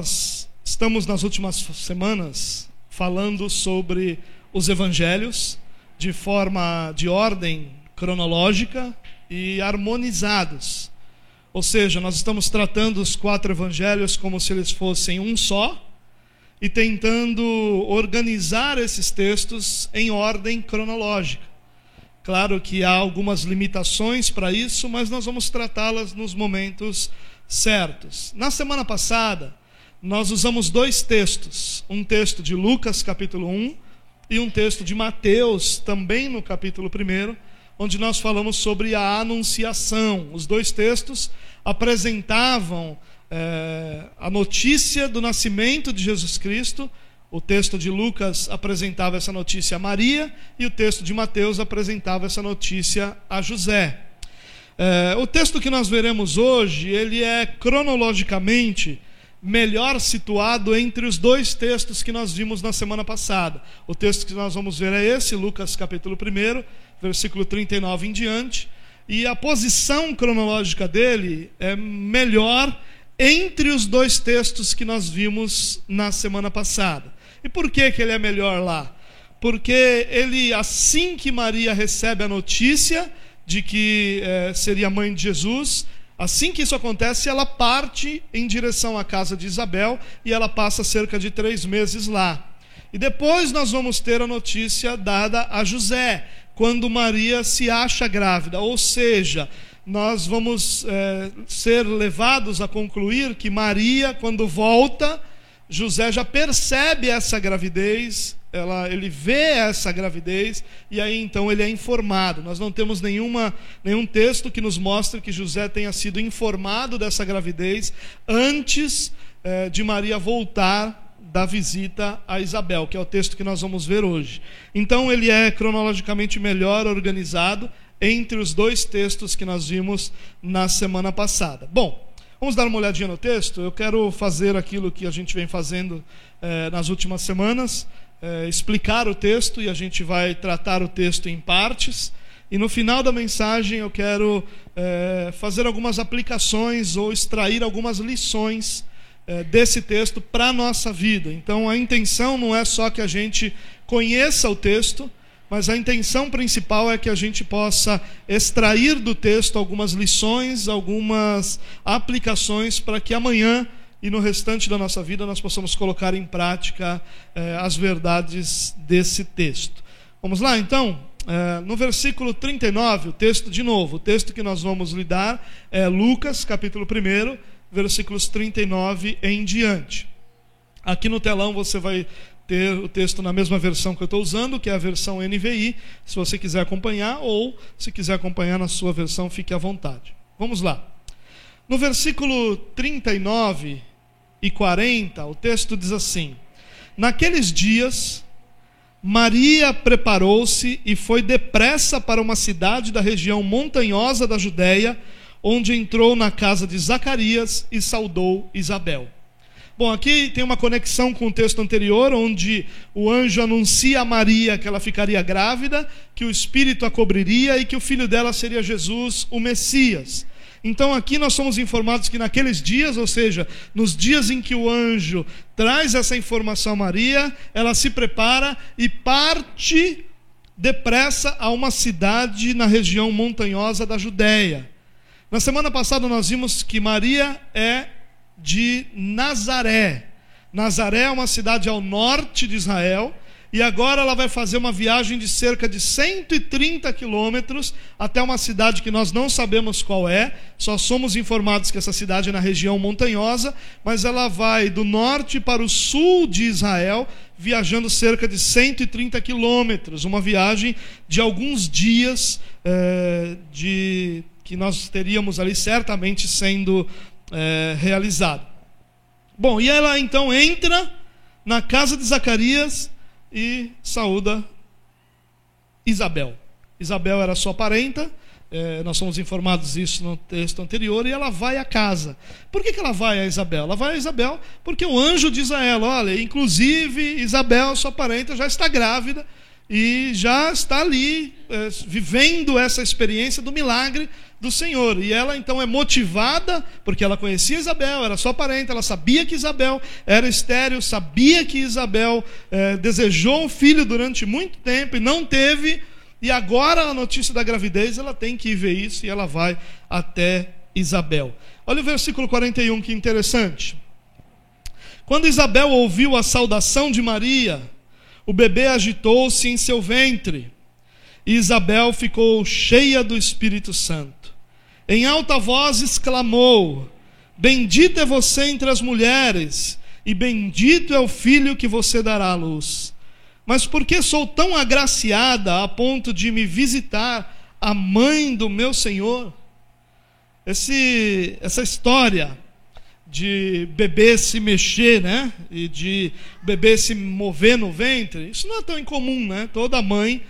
Nós estamos nas últimas semanas falando sobre os evangelhos de forma de ordem cronológica e harmonizados. Ou seja, nós estamos tratando os quatro evangelhos como se eles fossem um só e tentando organizar esses textos em ordem cronológica. Claro que há algumas limitações para isso, mas nós vamos tratá-las nos momentos certos. Na semana passada, nós usamos dois textos: um texto de Lucas, capítulo 1, e um texto de Mateus, também no capítulo 1, onde nós falamos sobre a anunciação. Os dois textos apresentavam é, a notícia do nascimento de Jesus Cristo. O texto de Lucas apresentava essa notícia a Maria e o texto de Mateus apresentava essa notícia a José. É, o texto que nós veremos hoje, ele é cronologicamente melhor situado entre os dois textos que nós vimos na semana passada. O texto que nós vamos ver é esse, Lucas capítulo 1, versículo 39 em diante, e a posição cronológica dele é melhor entre os dois textos que nós vimos na semana passada. E por que, que ele é melhor lá? Porque ele, assim que Maria recebe a notícia de que é, seria mãe de Jesus, assim que isso acontece, ela parte em direção à casa de Isabel e ela passa cerca de três meses lá. E depois nós vamos ter a notícia dada a José, quando Maria se acha grávida, ou seja, nós vamos é, ser levados a concluir que Maria, quando volta, José já percebe essa gravidez, ela, ele vê essa gravidez e aí então ele é informado. Nós não temos nenhuma, nenhum texto que nos mostre que José tenha sido informado dessa gravidez antes é, de Maria voltar da visita a Isabel, que é o texto que nós vamos ver hoje. Então ele é cronologicamente melhor organizado, entre os dois textos que nós vimos na semana passada. Bom, vamos dar uma olhadinha no texto. Eu quero fazer aquilo que a gente vem fazendo eh, nas últimas semanas, eh, explicar o texto e a gente vai tratar o texto em partes. E no final da mensagem eu quero eh, fazer algumas aplicações ou extrair algumas lições desse texto para a nossa vida. Então a intenção não é só que a gente conheça o texto, mas a intenção principal é que a gente possa extrair do texto algumas lições, algumas aplicações para que amanhã e no restante da nossa vida nós possamos colocar em prática eh, as verdades desse texto. Vamos lá então? Eh, no versículo 39, o texto de novo, o texto que nós vamos lidar é Lucas, capítulo 1, versículos 39 em diante. Aqui no telão você vai ter o texto na mesma versão que eu estou usando, que é a versão NVI, se você quiser acompanhar, ou se quiser acompanhar na sua versão, fique à vontade. Vamos lá. No versículo 39 e 40, o texto diz assim: Naqueles dias, Maria preparou-se e foi depressa para uma cidade da região montanhosa da Judéia, onde entrou na casa de Zacarias e saudou Isabel. Bom, aqui tem uma conexão com o texto anterior, onde o anjo anuncia a Maria que ela ficaria grávida, que o Espírito a cobriria e que o filho dela seria Jesus, o Messias. Então aqui nós somos informados que naqueles dias, ou seja, nos dias em que o anjo traz essa informação a Maria, ela se prepara e parte depressa a uma cidade na região montanhosa da Judéia. Na semana passada nós vimos que Maria é de Nazaré. Nazaré é uma cidade ao norte de Israel. E agora ela vai fazer uma viagem de cerca de 130 quilômetros até uma cidade que nós não sabemos qual é, só somos informados que essa cidade é na região montanhosa, mas ela vai do norte para o sul de Israel, viajando cerca de 130 quilômetros, uma viagem de alguns dias é, de que nós teríamos ali certamente sendo é, realizado. Bom, e ela então entra na casa de Zacarias e saúda Isabel. Isabel era sua parenta, é, nós somos informados isso no texto anterior, e ela vai à casa. Por que, que ela vai a Isabel? Ela vai a Isabel porque o anjo diz a ela: olha, inclusive Isabel, sua parenta, já está grávida e já está ali é, vivendo essa experiência do milagre do Senhor. E ela então é motivada, porque ela conhecia Isabel, era sua parente, ela sabia que Isabel era estéril, sabia que Isabel é, desejou um filho durante muito tempo e não teve, e agora a notícia da gravidez, ela tem que ver isso e ela vai até Isabel. Olha o versículo 41, que interessante. Quando Isabel ouviu a saudação de Maria, o bebê agitou-se em seu ventre. E Isabel ficou cheia do Espírito Santo. Em alta voz exclamou: Bendita é você entre as mulheres, e bendito é o filho que você dará à luz. Mas por que sou tão agraciada a ponto de me visitar a mãe do meu Senhor? Esse, essa história de bebê se mexer, né? E de bebê se mover no ventre, isso não é tão incomum, né? Toda mãe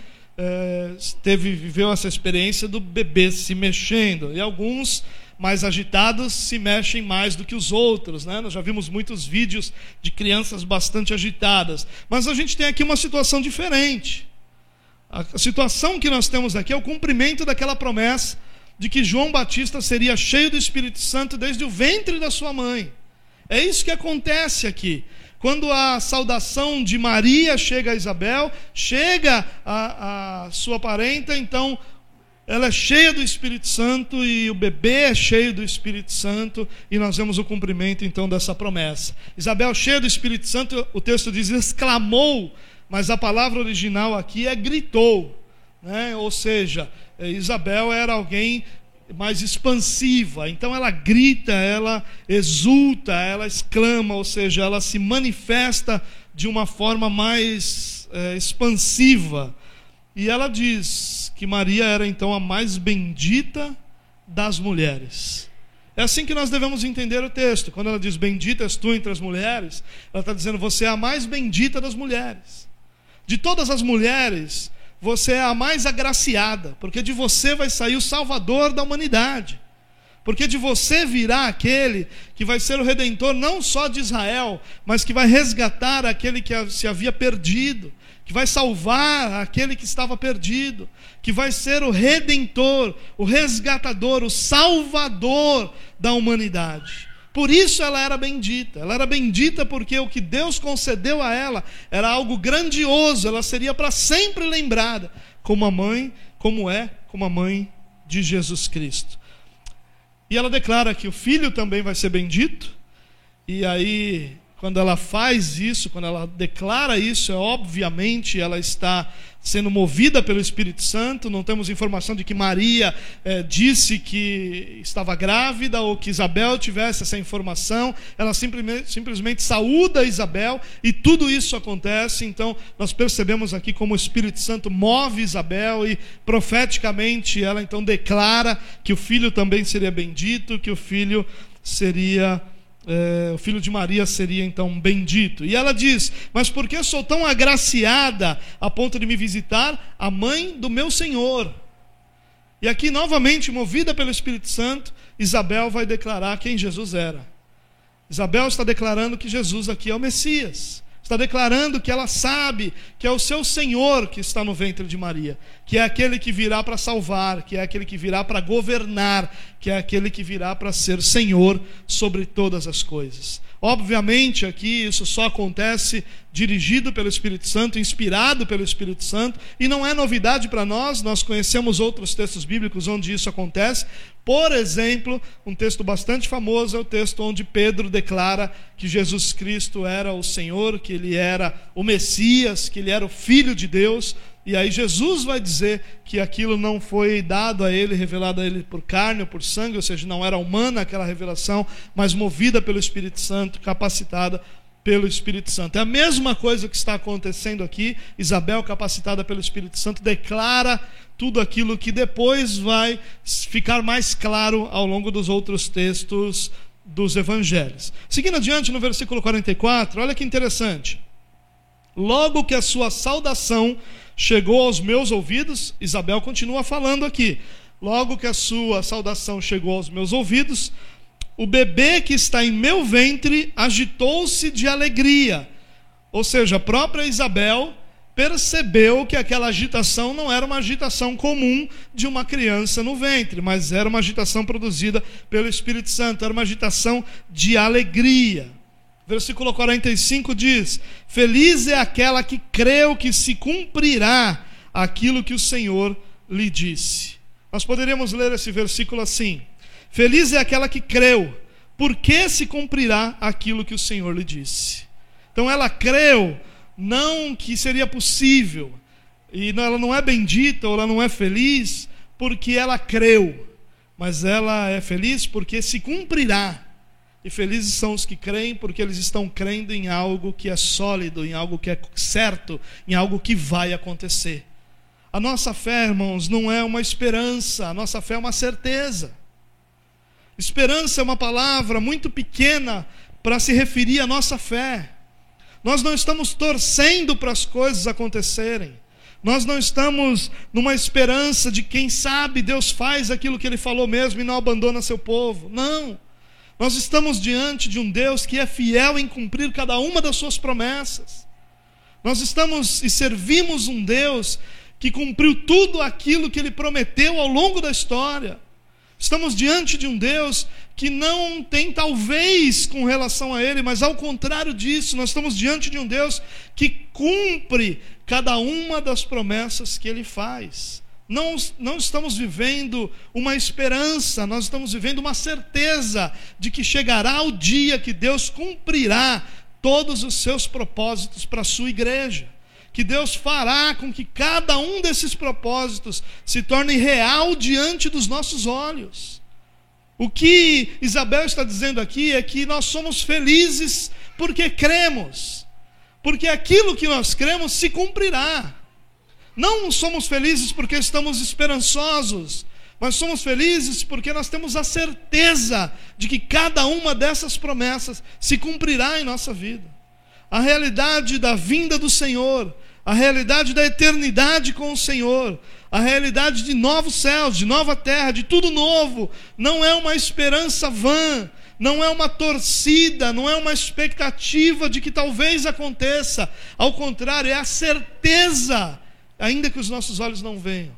é, teve, viveu essa experiência do bebê se mexendo. E alguns mais agitados se mexem mais do que os outros, né? Nós já vimos muitos vídeos de crianças bastante agitadas. Mas a gente tem aqui uma situação diferente. A situação que nós temos aqui é o cumprimento daquela promessa de que João Batista seria cheio do Espírito Santo desde o ventre da sua mãe. É isso que acontece aqui. Quando a saudação de Maria chega a Isabel, chega a, a sua parenta, então ela é cheia do Espírito Santo e o bebê é cheio do Espírito Santo e nós vemos o cumprimento então dessa promessa. Isabel, cheia do Espírito Santo, o texto diz exclamou, mas a palavra original aqui é gritou, né? ou seja, é, Isabel era alguém mais expansiva, então ela grita, ela exulta, ela exclama, ou seja, ela se manifesta de uma forma mais é, expansiva. E ela diz que Maria era então a mais bendita das mulheres. É assim que nós devemos entender o texto. Quando ela diz bendita és tu entre as mulheres, ela está dizendo você é a mais bendita das mulheres. De todas as mulheres, você é a mais agraciada, porque de você vai sair o Salvador da humanidade. Porque de você virá aquele que vai ser o redentor não só de Israel, mas que vai resgatar aquele que se havia perdido, que vai salvar aquele que estava perdido, que vai ser o redentor, o resgatador, o salvador da humanidade. Por isso ela era bendita. Ela era bendita porque o que Deus concedeu a ela era algo grandioso. Ela seria para sempre lembrada como a mãe, como é, como a mãe de Jesus Cristo. E ela declara que o filho também vai ser bendito. E aí, quando ela faz isso, quando ela declara isso, é obviamente ela está sendo movida pelo Espírito Santo. Não temos informação de que Maria eh, disse que estava grávida ou que Isabel tivesse essa informação. Ela simplesmente, simplesmente saúda Isabel e tudo isso acontece. Então, nós percebemos aqui como o Espírito Santo move Isabel e profeticamente ela então declara que o filho também seria bendito, que o filho seria é, o filho de Maria seria então bendito. E ela diz: Mas por que sou tão agraciada a ponto de me visitar a mãe do meu Senhor? E aqui, novamente, movida pelo Espírito Santo, Isabel vai declarar quem Jesus era. Isabel está declarando que Jesus aqui é o Messias está declarando que ela sabe que é o seu Senhor que está no ventre de Maria, que é aquele que virá para salvar, que é aquele que virá para governar, que é aquele que virá para ser Senhor sobre todas as coisas. Obviamente, aqui isso só acontece dirigido pelo Espírito Santo, inspirado pelo Espírito Santo, e não é novidade para nós, nós conhecemos outros textos bíblicos onde isso acontece. Por exemplo, um texto bastante famoso é o texto onde Pedro declara que Jesus Cristo era o Senhor, que ele era o Messias, que ele era o Filho de Deus. E aí Jesus vai dizer que aquilo não foi dado a ele, revelado a ele por carne ou por sangue, ou seja, não era humana aquela revelação, mas movida pelo Espírito Santo, capacitada pelo Espírito Santo. É a mesma coisa que está acontecendo aqui. Isabel, capacitada pelo Espírito Santo, declara tudo aquilo que depois vai ficar mais claro ao longo dos outros textos dos evangelhos. Seguindo adiante no versículo 44, olha que interessante. Logo que a sua saudação chegou aos meus ouvidos, Isabel continua falando aqui. Logo que a sua saudação chegou aos meus ouvidos, o bebê que está em meu ventre agitou-se de alegria. Ou seja, a própria Isabel percebeu que aquela agitação não era uma agitação comum de uma criança no ventre, mas era uma agitação produzida pelo Espírito Santo, era uma agitação de alegria. Versículo 45 diz: Feliz é aquela que creu que se cumprirá aquilo que o Senhor lhe disse. Nós poderíamos ler esse versículo assim: Feliz é aquela que creu, porque se cumprirá aquilo que o Senhor lhe disse. Então ela creu não que seria possível, e ela não é bendita ou ela não é feliz porque ela creu, mas ela é feliz porque se cumprirá. E felizes são os que creem porque eles estão crendo em algo que é sólido, em algo que é certo, em algo que vai acontecer. A nossa fé, irmãos, não é uma esperança, a nossa fé é uma certeza. Esperança é uma palavra muito pequena para se referir à nossa fé. Nós não estamos torcendo para as coisas acontecerem. Nós não estamos numa esperança de quem sabe Deus faz aquilo que ele falou mesmo e não abandona seu povo. Não. Nós estamos diante de um Deus que é fiel em cumprir cada uma das suas promessas. Nós estamos e servimos um Deus que cumpriu tudo aquilo que ele prometeu ao longo da história. Estamos diante de um Deus que não tem talvez com relação a Ele, mas ao contrário disso, nós estamos diante de um Deus que cumpre cada uma das promessas que Ele faz. Não, não estamos vivendo uma esperança, nós estamos vivendo uma certeza de que chegará o dia que Deus cumprirá todos os seus propósitos para a sua igreja que Deus fará com que cada um desses propósitos se torne real diante dos nossos olhos. O que Isabel está dizendo aqui é que nós somos felizes porque cremos, porque aquilo que nós cremos se cumprirá. Não somos felizes porque estamos esperançosos, mas somos felizes porque nós temos a certeza de que cada uma dessas promessas se cumprirá em nossa vida a realidade da vinda do Senhor, a realidade da eternidade com o Senhor, a realidade de novos céus, de nova terra, de tudo novo, não é uma esperança vã, não é uma torcida, não é uma expectativa de que talvez aconteça. Ao contrário, é a certeza, ainda que os nossos olhos não venham,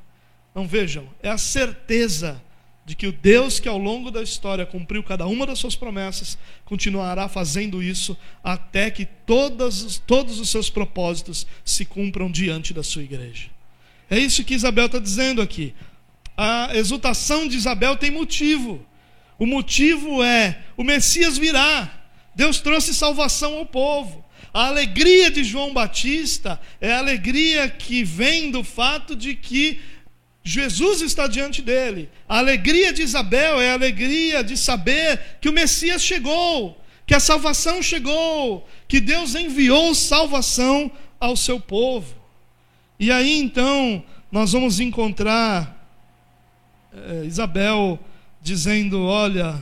não vejam, é a certeza de que o Deus que ao longo da história cumpriu cada uma das suas promessas, continuará fazendo isso até que todas, todos os seus propósitos se cumpram diante da sua igreja. É isso que Isabel está dizendo aqui. A exultação de Isabel tem motivo. O motivo é: o Messias virá. Deus trouxe salvação ao povo. A alegria de João Batista é a alegria que vem do fato de que Jesus está diante dele. A alegria de Isabel é a alegria de saber que o Messias chegou, que a salvação chegou, que Deus enviou salvação ao seu povo. E aí então nós vamos encontrar é, Isabel dizendo: Olha,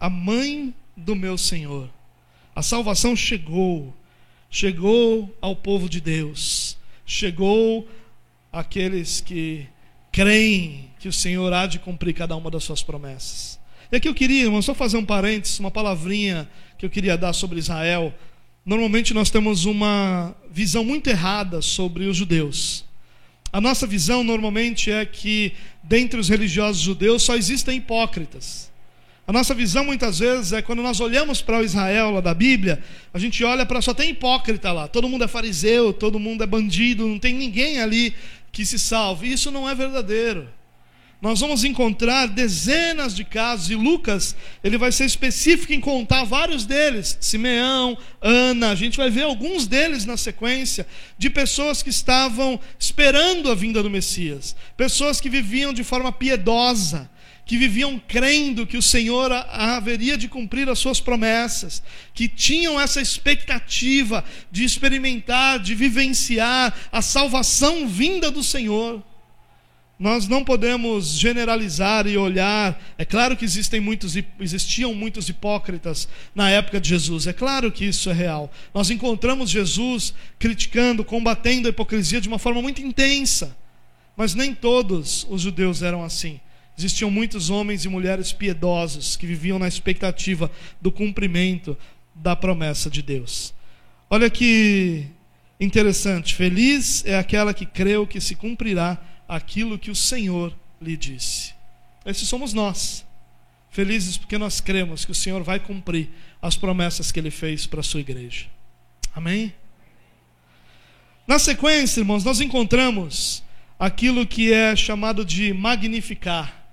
a mãe do meu Senhor, a salvação chegou, chegou ao povo de Deus, chegou aqueles que creem que o Senhor há de cumprir cada uma das suas promessas. E aqui eu queria, irmão, só fazer um parênteses, uma palavrinha que eu queria dar sobre Israel. Normalmente nós temos uma visão muito errada sobre os judeus. A nossa visão normalmente é que, dentre os religiosos judeus, só existem hipócritas. A nossa visão muitas vezes é quando nós olhamos para o Israel lá da Bíblia, a gente olha para só tem hipócrita lá, todo mundo é fariseu, todo mundo é bandido, não tem ninguém ali que se salve. Isso não é verdadeiro. Nós vamos encontrar dezenas de casos, e Lucas ele vai ser específico em contar vários deles. Simeão, Ana, a gente vai ver alguns deles na sequência, de pessoas que estavam esperando a vinda do Messias, pessoas que viviam de forma piedosa, que viviam crendo que o Senhor haveria de cumprir as suas promessas, que tinham essa expectativa de experimentar, de vivenciar a salvação vinda do Senhor. Nós não podemos generalizar e olhar. É claro que existem muitos, existiam muitos hipócritas na época de Jesus. É claro que isso é real. Nós encontramos Jesus criticando, combatendo a hipocrisia de uma forma muito intensa. Mas nem todos os judeus eram assim. Existiam muitos homens e mulheres piedosos que viviam na expectativa do cumprimento da promessa de Deus. Olha que interessante. Feliz é aquela que creu que se cumprirá aquilo que o Senhor lhe disse. Esses somos nós. Felizes porque nós cremos que o Senhor vai cumprir as promessas que ele fez para a sua igreja. Amém? Na sequência, irmãos, nós encontramos aquilo que é chamado de magnificar.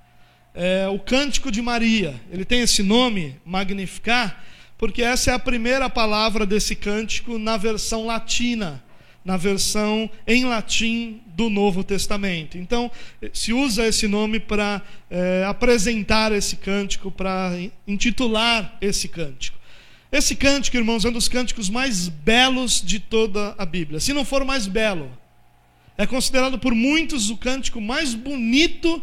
É, o cântico de Maria. Ele tem esse nome, magnificar, porque essa é a primeira palavra desse cântico na versão latina na versão em latim do Novo Testamento. Então, se usa esse nome para é, apresentar esse cântico, para intitular esse cântico. Esse cântico, irmãos, é um dos cânticos mais belos de toda a Bíblia. Se não for o mais belo, é considerado por muitos o cântico mais bonito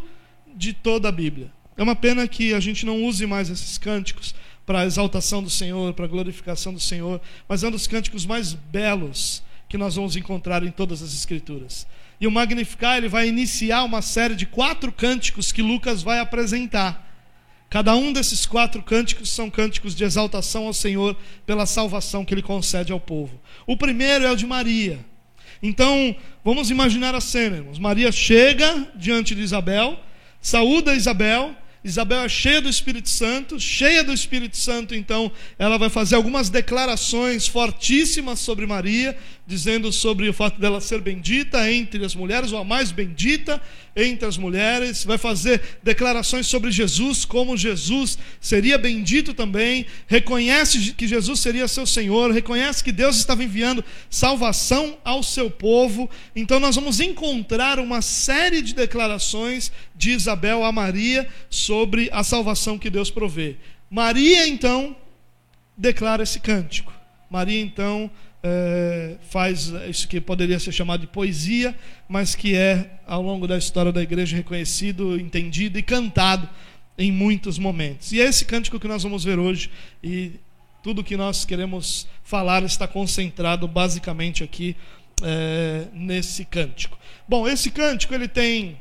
de toda a Bíblia. É uma pena que a gente não use mais esses cânticos para a exaltação do Senhor, para a glorificação do Senhor, mas é um dos cânticos mais belos que nós vamos encontrar em todas as Escrituras. E o Magnificar ele vai iniciar uma série de quatro cânticos que Lucas vai apresentar. Cada um desses quatro cânticos são cânticos de exaltação ao Senhor pela salvação que ele concede ao povo. O primeiro é o de Maria. Então, vamos imaginar a cena, irmãos. Maria chega diante de Isabel, saúda Isabel, Isabel é cheia do Espírito Santo, cheia do Espírito Santo, então ela vai fazer algumas declarações fortíssimas sobre Maria, dizendo sobre o fato dela ser bendita entre as mulheres, ou a mais bendita entre as mulheres, vai fazer declarações sobre Jesus, como Jesus seria bendito também, reconhece que Jesus seria seu Senhor, reconhece que Deus estava enviando salvação ao seu povo. Então nós vamos encontrar uma série de declarações de Isabel a Maria sobre a salvação que Deus provê. Maria então declara esse cântico. Maria então é, faz isso que poderia ser chamado de poesia, mas que é, ao longo da história da igreja, reconhecido, entendido e cantado em muitos momentos. E é esse cântico que nós vamos ver hoje, e tudo que nós queremos falar está concentrado basicamente aqui é, nesse cântico. Bom, esse cântico ele tem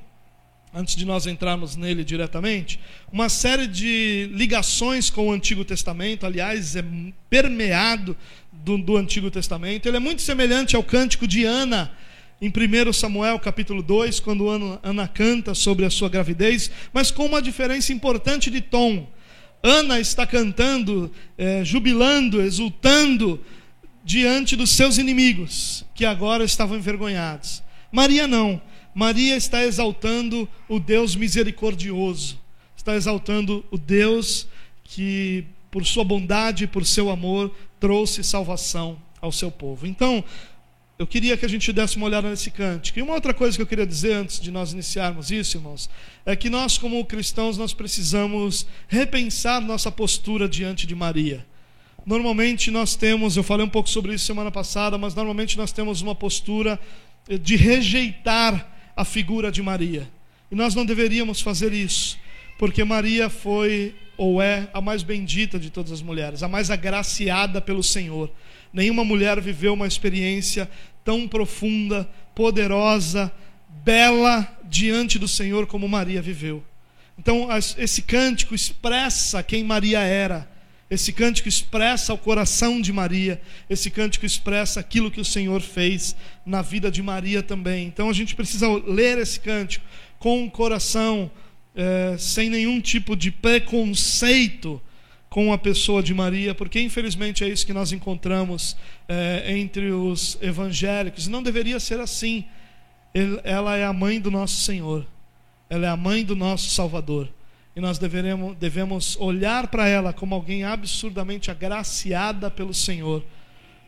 antes de nós entrarmos nele diretamente, uma série de ligações com o Antigo Testamento, aliás, é permeado do, do Antigo Testamento. Ele é muito semelhante ao cântico de Ana, em 1 Samuel capítulo 2, quando Ana, canta sobre a sua gravidez, mas com uma diferença importante de tom. Ana está cantando, é, jubilando, exultando diante dos seus inimigos, que agora estavam envergonhados. Maria não. Maria está exaltando o Deus misericordioso, está exaltando o Deus que, por sua bondade e por seu amor, trouxe salvação ao seu povo. Então, eu queria que a gente desse uma olhada nesse cântico. E uma outra coisa que eu queria dizer antes de nós iniciarmos isso, irmãos, é que nós, como cristãos, nós precisamos repensar nossa postura diante de Maria. Normalmente nós temos, eu falei um pouco sobre isso semana passada, mas normalmente nós temos uma postura de rejeitar a figura de Maria. E nós não deveríamos fazer isso, porque Maria foi ou é a mais bendita de todas as mulheres, a mais agraciada pelo Senhor. Nenhuma mulher viveu uma experiência tão profunda, poderosa, bela diante do Senhor como Maria viveu. Então, esse cântico expressa quem Maria era. Esse cântico expressa o coração de Maria, esse cântico expressa aquilo que o Senhor fez na vida de Maria também. Então a gente precisa ler esse cântico com o coração é, sem nenhum tipo de preconceito com a pessoa de Maria, porque infelizmente é isso que nós encontramos é, entre os evangélicos. Não deveria ser assim. ela é a mãe do nosso Senhor, ela é a mãe do nosso Salvador. E nós deveremos, devemos olhar para ela como alguém absurdamente agraciada pelo Senhor.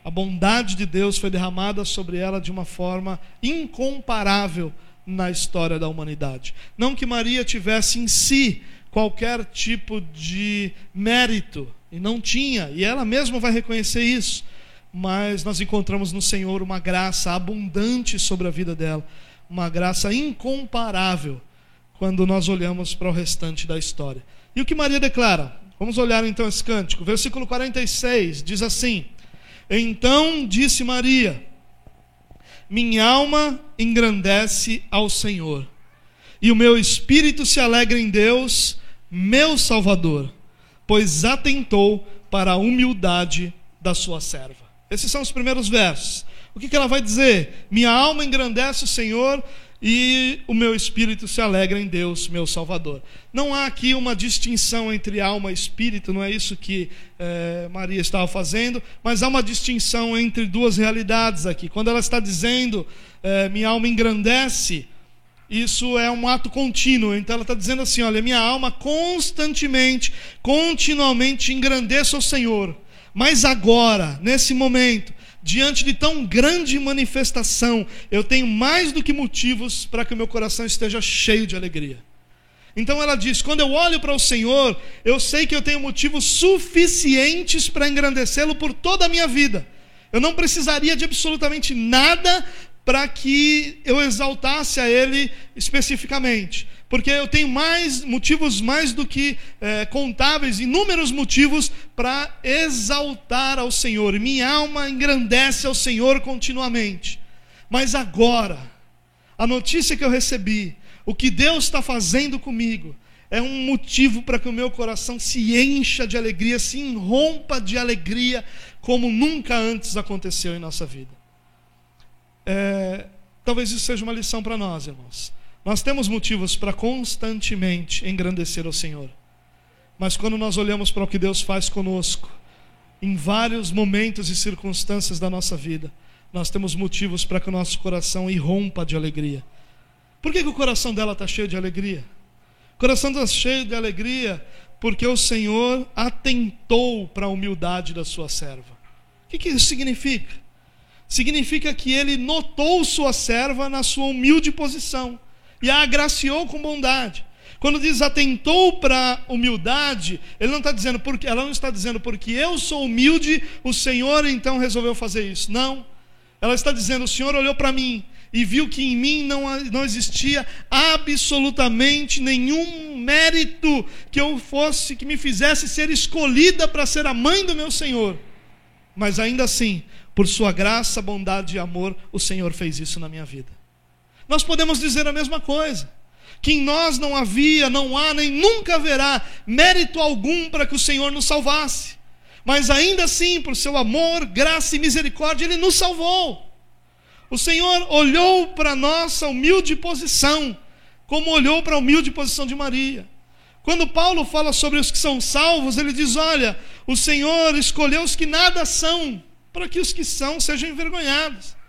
A bondade de Deus foi derramada sobre ela de uma forma incomparável na história da humanidade. Não que Maria tivesse em si qualquer tipo de mérito, e não tinha, e ela mesma vai reconhecer isso, mas nós encontramos no Senhor uma graça abundante sobre a vida dela, uma graça incomparável quando nós olhamos para o restante da história. E o que Maria declara? Vamos olhar então esse cântico. Versículo 46 diz assim: Então disse Maria: minha alma engrandece ao Senhor, e o meu espírito se alegra em Deus, meu Salvador, pois atentou para a humildade da sua serva. Esses são os primeiros versos. O que, ela vai dizer? Minha alma engrandece o Senhor e o meu espírito se alegra em Deus, meu Salvador. Não há aqui uma distinção entre alma e espírito, não é isso que é, Maria estava fazendo, mas há uma distinção entre duas realidades aqui. Quando ela está dizendo, é, minha alma engrandece, isso é um ato contínuo. Então ela está dizendo assim: olha, minha alma constantemente, continuamente engrandeça o Senhor. Mas agora, nesse momento, diante de tão grande manifestação, eu tenho mais do que motivos para que o meu coração esteja cheio de alegria. Então ela diz: quando eu olho para o Senhor, eu sei que eu tenho motivos suficientes para engrandecê-lo por toda a minha vida. Eu não precisaria de absolutamente nada para que eu exaltasse a Ele especificamente. Porque eu tenho mais motivos mais do que é, contáveis, inúmeros motivos para exaltar ao Senhor. Minha alma engrandece ao Senhor continuamente. Mas agora, a notícia que eu recebi, o que Deus está fazendo comigo, é um motivo para que o meu coração se encha de alegria, se enrompa de alegria, como nunca antes aconteceu em nossa vida. É, talvez isso seja uma lição para nós, irmãos. Nós temos motivos para constantemente engrandecer o Senhor. Mas quando nós olhamos para o que Deus faz conosco, em vários momentos e circunstâncias da nossa vida, nós temos motivos para que o nosso coração irrompa de alegria. Por que, que o coração dela está cheio de alegria? O coração está cheio de alegria porque o Senhor atentou para a humildade da sua serva. O que, que isso significa? significa que ele notou sua serva na sua humilde posição e a agraciou com bondade. Quando diz atentou para humildade, ele não está dizendo porque ela não está dizendo porque eu sou humilde, o Senhor então resolveu fazer isso. Não. Ela está dizendo o Senhor olhou para mim e viu que em mim não, não existia absolutamente nenhum mérito que eu fosse que me fizesse ser escolhida para ser a mãe do meu Senhor. Mas ainda assim, por sua graça, bondade e amor, o Senhor fez isso na minha vida. Nós podemos dizer a mesma coisa. Que em nós não havia, não há, nem nunca haverá mérito algum para que o Senhor nos salvasse. Mas ainda assim, por seu amor, graça e misericórdia, Ele nos salvou. O Senhor olhou para a nossa humilde posição, como olhou para a humilde posição de Maria. Quando Paulo fala sobre os que são salvos, ele diz: Olha, o Senhor escolheu os que nada são para que os que são sejam envergonhados.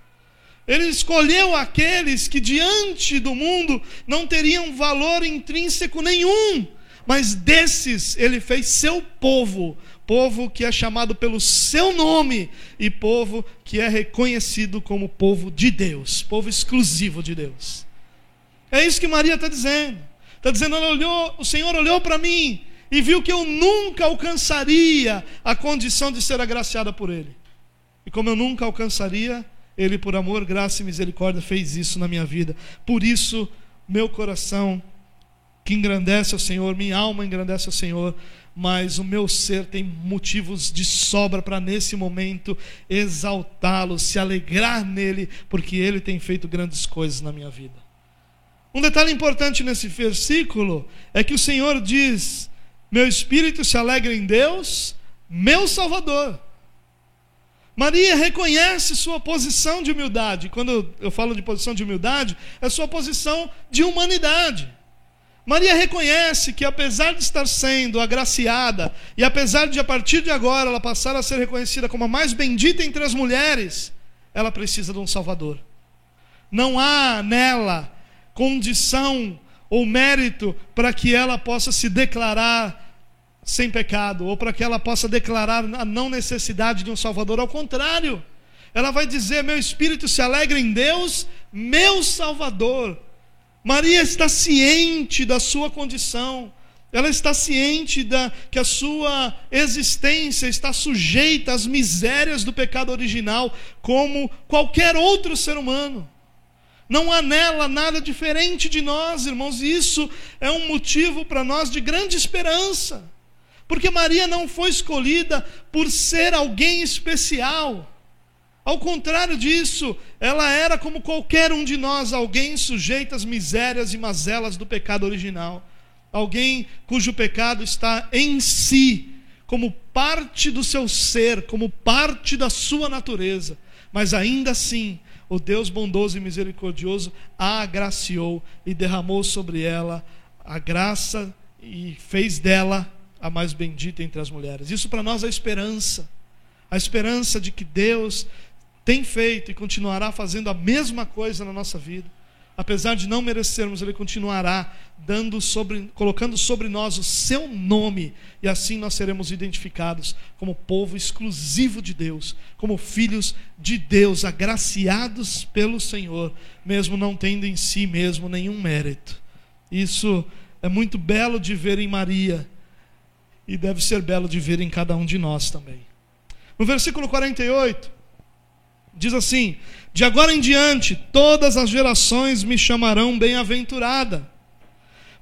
Ele escolheu aqueles que diante do mundo não teriam valor intrínseco nenhum, mas desses ele fez seu povo, povo que é chamado pelo seu nome e povo que é reconhecido como povo de Deus, povo exclusivo de Deus. É isso que Maria está dizendo. Está dizendo, olhou, o Senhor olhou para mim e viu que eu nunca alcançaria a condição de ser agraciada por Ele. E como eu nunca alcançaria, Ele, por amor, graça e misericórdia, fez isso na minha vida. Por isso, meu coração, que engrandece ao Senhor, minha alma engrandece ao Senhor, mas o meu ser tem motivos de sobra para, nesse momento, exaltá-lo, se alegrar nele, porque Ele tem feito grandes coisas na minha vida. Um detalhe importante nesse versículo é que o Senhor diz: Meu espírito se alegra em Deus, meu Salvador. Maria reconhece sua posição de humildade. Quando eu falo de posição de humildade, é sua posição de humanidade. Maria reconhece que, apesar de estar sendo agraciada, e apesar de a partir de agora ela passar a ser reconhecida como a mais bendita entre as mulheres, ela precisa de um Salvador. Não há nela condição ou mérito para que ela possa se declarar sem pecado, ou para que ela possa declarar a não necessidade de um Salvador. Ao contrário, ela vai dizer: Meu espírito se alegra em Deus, meu Salvador. Maria está ciente da sua condição, ela está ciente da, que a sua existência está sujeita às misérias do pecado original, como qualquer outro ser humano. Não há nela nada diferente de nós, irmãos, e isso é um motivo para nós de grande esperança. Porque Maria não foi escolhida por ser alguém especial. Ao contrário disso, ela era como qualquer um de nós, alguém sujeito às misérias e mazelas do pecado original. Alguém cujo pecado está em si, como parte do seu ser, como parte da sua natureza. Mas ainda assim, o Deus bondoso e misericordioso a agraciou e derramou sobre ela a graça e fez dela a mais bendita entre as mulheres. Isso para nós é esperança. A esperança de que Deus tem feito e continuará fazendo a mesma coisa na nossa vida. Apesar de não merecermos, Ele continuará dando sobre, colocando sobre nós o seu nome, e assim nós seremos identificados como povo exclusivo de Deus, como filhos de Deus, agraciados pelo Senhor, mesmo não tendo em si mesmo nenhum mérito. Isso é muito belo de ver em Maria, e deve ser belo de ver em cada um de nós também. No versículo 48, diz assim: De agora em diante, todas as gerações me chamarão bem-aventurada,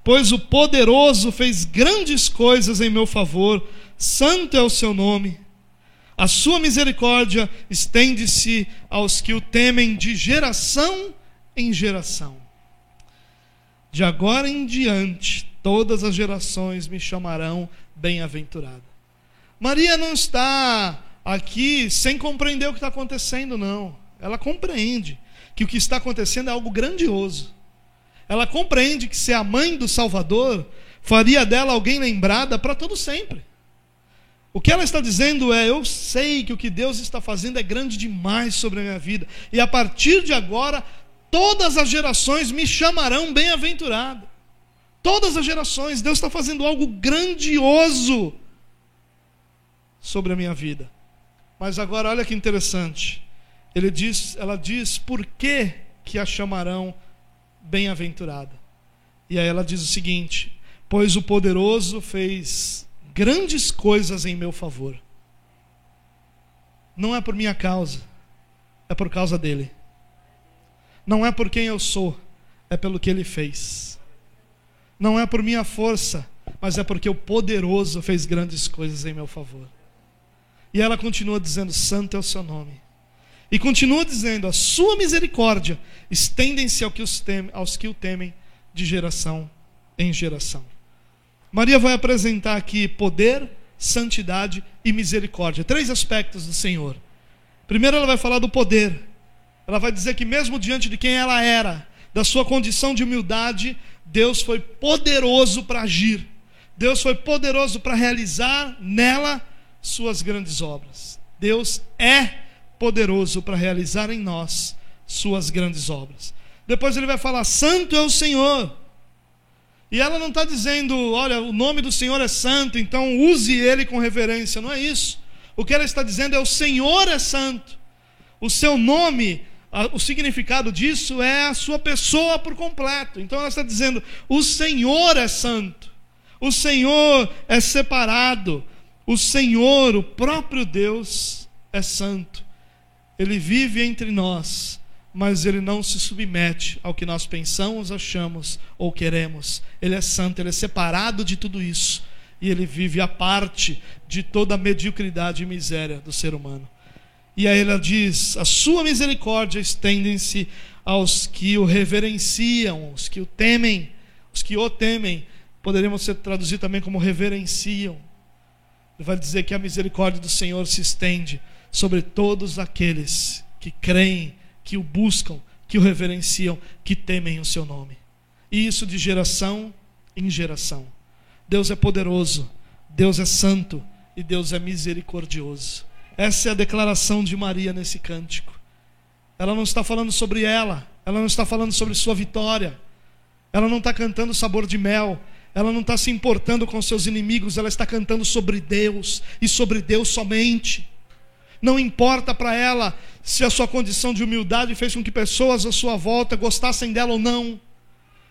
pois o poderoso fez grandes coisas em meu favor, santo é o seu nome. A sua misericórdia estende-se aos que o temem de geração em geração. De agora em diante, todas as gerações me chamarão bem-aventurada. Maria não está aqui sem compreender o que está acontecendo, não. Ela compreende que o que está acontecendo é algo grandioso. Ela compreende que ser a mãe do Salvador faria dela alguém lembrada para todo sempre. O que ela está dizendo é: eu sei que o que Deus está fazendo é grande demais sobre a minha vida, e a partir de agora, todas as gerações me chamarão bem-aventurada. Todas as gerações, Deus está fazendo algo grandioso sobre a minha vida. Mas agora olha que interessante. Ele diz, ela diz por que, que a chamarão bem-aventurada. E aí ela diz o seguinte: Pois o poderoso fez grandes coisas em meu favor. Não é por minha causa, é por causa dele. Não é por quem eu sou, é pelo que ele fez não é por minha força, mas é porque o poderoso fez grandes coisas em meu favor. E ela continua dizendo: Santo é o seu nome. E continua dizendo: A sua misericórdia estendem-se aos que o temem de geração em geração. Maria vai apresentar aqui poder, santidade e misericórdia. Três aspectos do Senhor. Primeiro, ela vai falar do poder. Ela vai dizer que, mesmo diante de quem ela era, da sua condição de humildade, Deus foi poderoso para agir. Deus foi poderoso para realizar nela suas grandes obras. Deus é poderoso para realizar em nós suas grandes obras. Depois ele vai falar: Santo é o Senhor. E ela não está dizendo, olha, o nome do Senhor é santo, então use ele com reverência. Não é isso. O que ela está dizendo é: o Senhor é santo. O seu nome o significado disso é a sua pessoa por completo. Então ela está dizendo: o Senhor é santo, o Senhor é separado, o Senhor, o próprio Deus, é santo. Ele vive entre nós, mas ele não se submete ao que nós pensamos, achamos ou queremos. Ele é santo, ele é separado de tudo isso. E ele vive a parte de toda a mediocridade e miséria do ser humano. E aí ela diz: A sua misericórdia estendem-se aos que o reverenciam, os que o temem, os que o temem. Poderíamos ser traduzir também como reverenciam. Ele vai dizer que a misericórdia do Senhor se estende sobre todos aqueles que creem, que o buscam, que o reverenciam, que temem o seu nome. E isso de geração em geração. Deus é poderoso, Deus é santo e Deus é misericordioso. Essa é a declaração de Maria nesse cântico. Ela não está falando sobre ela, ela não está falando sobre sua vitória, ela não está cantando sabor de mel, ela não está se importando com seus inimigos, ela está cantando sobre Deus e sobre Deus somente. Não importa para ela se a sua condição de humildade fez com que pessoas à sua volta gostassem dela ou não.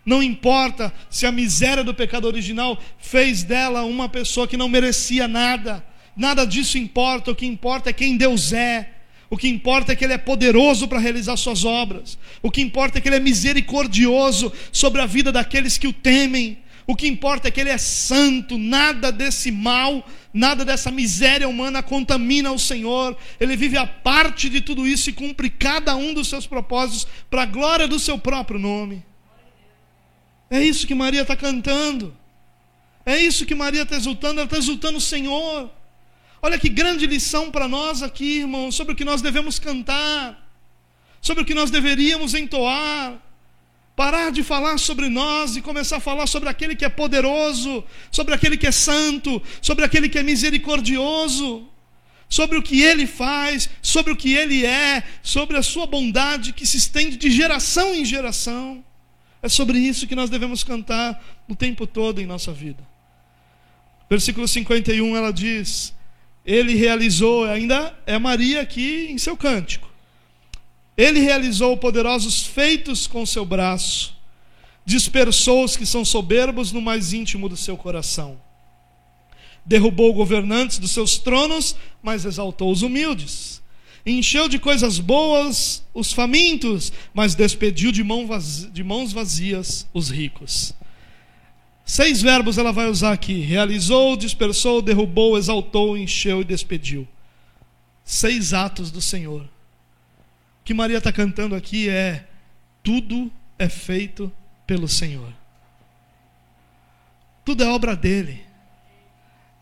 Não importa se a miséria do pecado original fez dela uma pessoa que não merecia nada. Nada disso importa, o que importa é quem Deus é. O que importa é que Ele é poderoso para realizar Suas obras. O que importa é que Ele é misericordioso sobre a vida daqueles que o temem. O que importa é que Ele é santo, nada desse mal, nada dessa miséria humana contamina o Senhor. Ele vive a parte de tudo isso e cumpre cada um dos seus propósitos para a glória do seu próprio nome. É isso que Maria está cantando. É isso que Maria está exultando, ela está exultando o Senhor. Olha que grande lição para nós aqui, irmãos, sobre o que nós devemos cantar, sobre o que nós deveríamos entoar. Parar de falar sobre nós e começar a falar sobre aquele que é poderoso, sobre aquele que é santo, sobre aquele que é misericordioso, sobre o que ele faz, sobre o que ele é, sobre a sua bondade que se estende de geração em geração. É sobre isso que nós devemos cantar o tempo todo em nossa vida. Versículo 51 ela diz: Ele realizou, ainda é Maria aqui em seu cântico. Ele realizou poderosos feitos com seu braço, dispersou os que são soberbos no mais íntimo do seu coração. Derrubou governantes dos seus tronos, mas exaltou os humildes. Encheu de coisas boas os famintos, mas despediu de, mão vazia, de mãos vazias os ricos. Seis verbos ela vai usar aqui: realizou, dispersou, derrubou, exaltou, encheu e despediu. Seis atos do Senhor que Maria está cantando aqui é: tudo é feito pelo Senhor. Tudo é obra dele.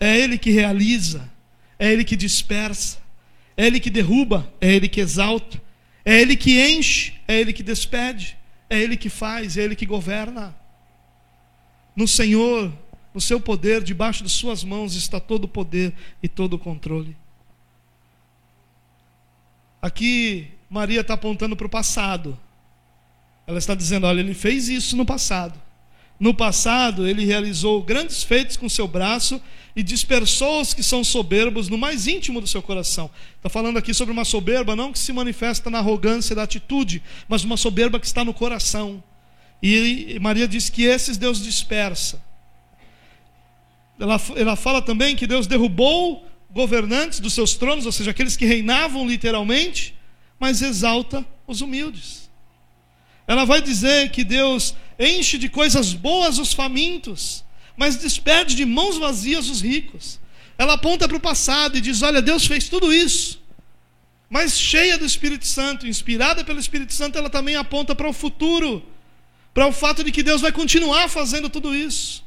É ele que realiza, é ele que dispersa, é ele que derruba, é ele que exalta, é ele que enche, é ele que despede, é ele que faz, é ele que governa. No Senhor, no seu poder, debaixo de suas mãos está todo o poder e todo o controle. Aqui Maria está apontando para o passado. Ela está dizendo: olha, ele fez isso no passado. No passado, ele realizou grandes feitos com seu braço e dispersou os que são soberbos no mais íntimo do seu coração. Está falando aqui sobre uma soberba não que se manifesta na arrogância da atitude, mas uma soberba que está no coração. E Maria diz que esses Deus dispersa. Ela, ela fala também que Deus derrubou governantes dos seus tronos, ou seja, aqueles que reinavam literalmente, mas exalta os humildes. Ela vai dizer que Deus enche de coisas boas os famintos, mas despede de mãos vazias os ricos. Ela aponta para o passado e diz: Olha, Deus fez tudo isso. Mas cheia do Espírito Santo, inspirada pelo Espírito Santo, ela também aponta para o futuro, para o fato de que Deus vai continuar fazendo tudo isso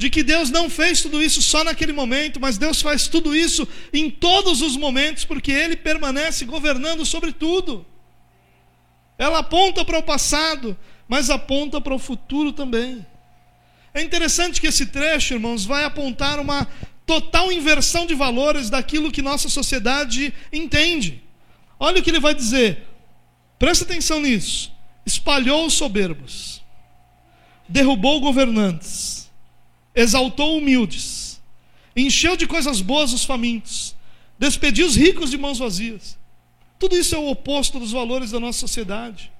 de que Deus não fez tudo isso só naquele momento, mas Deus faz tudo isso em todos os momentos, porque Ele permanece governando sobre tudo. Ela aponta para o passado, mas aponta para o futuro também. É interessante que esse trecho, irmãos, vai apontar uma total inversão de valores daquilo que nossa sociedade entende. Olha o que ele vai dizer, presta atenção nisso: espalhou os soberbos, derrubou governantes exaltou humildes, encheu de coisas boas os famintos, despediu os ricos de mãos vazias. Tudo isso é o oposto dos valores da nossa sociedade.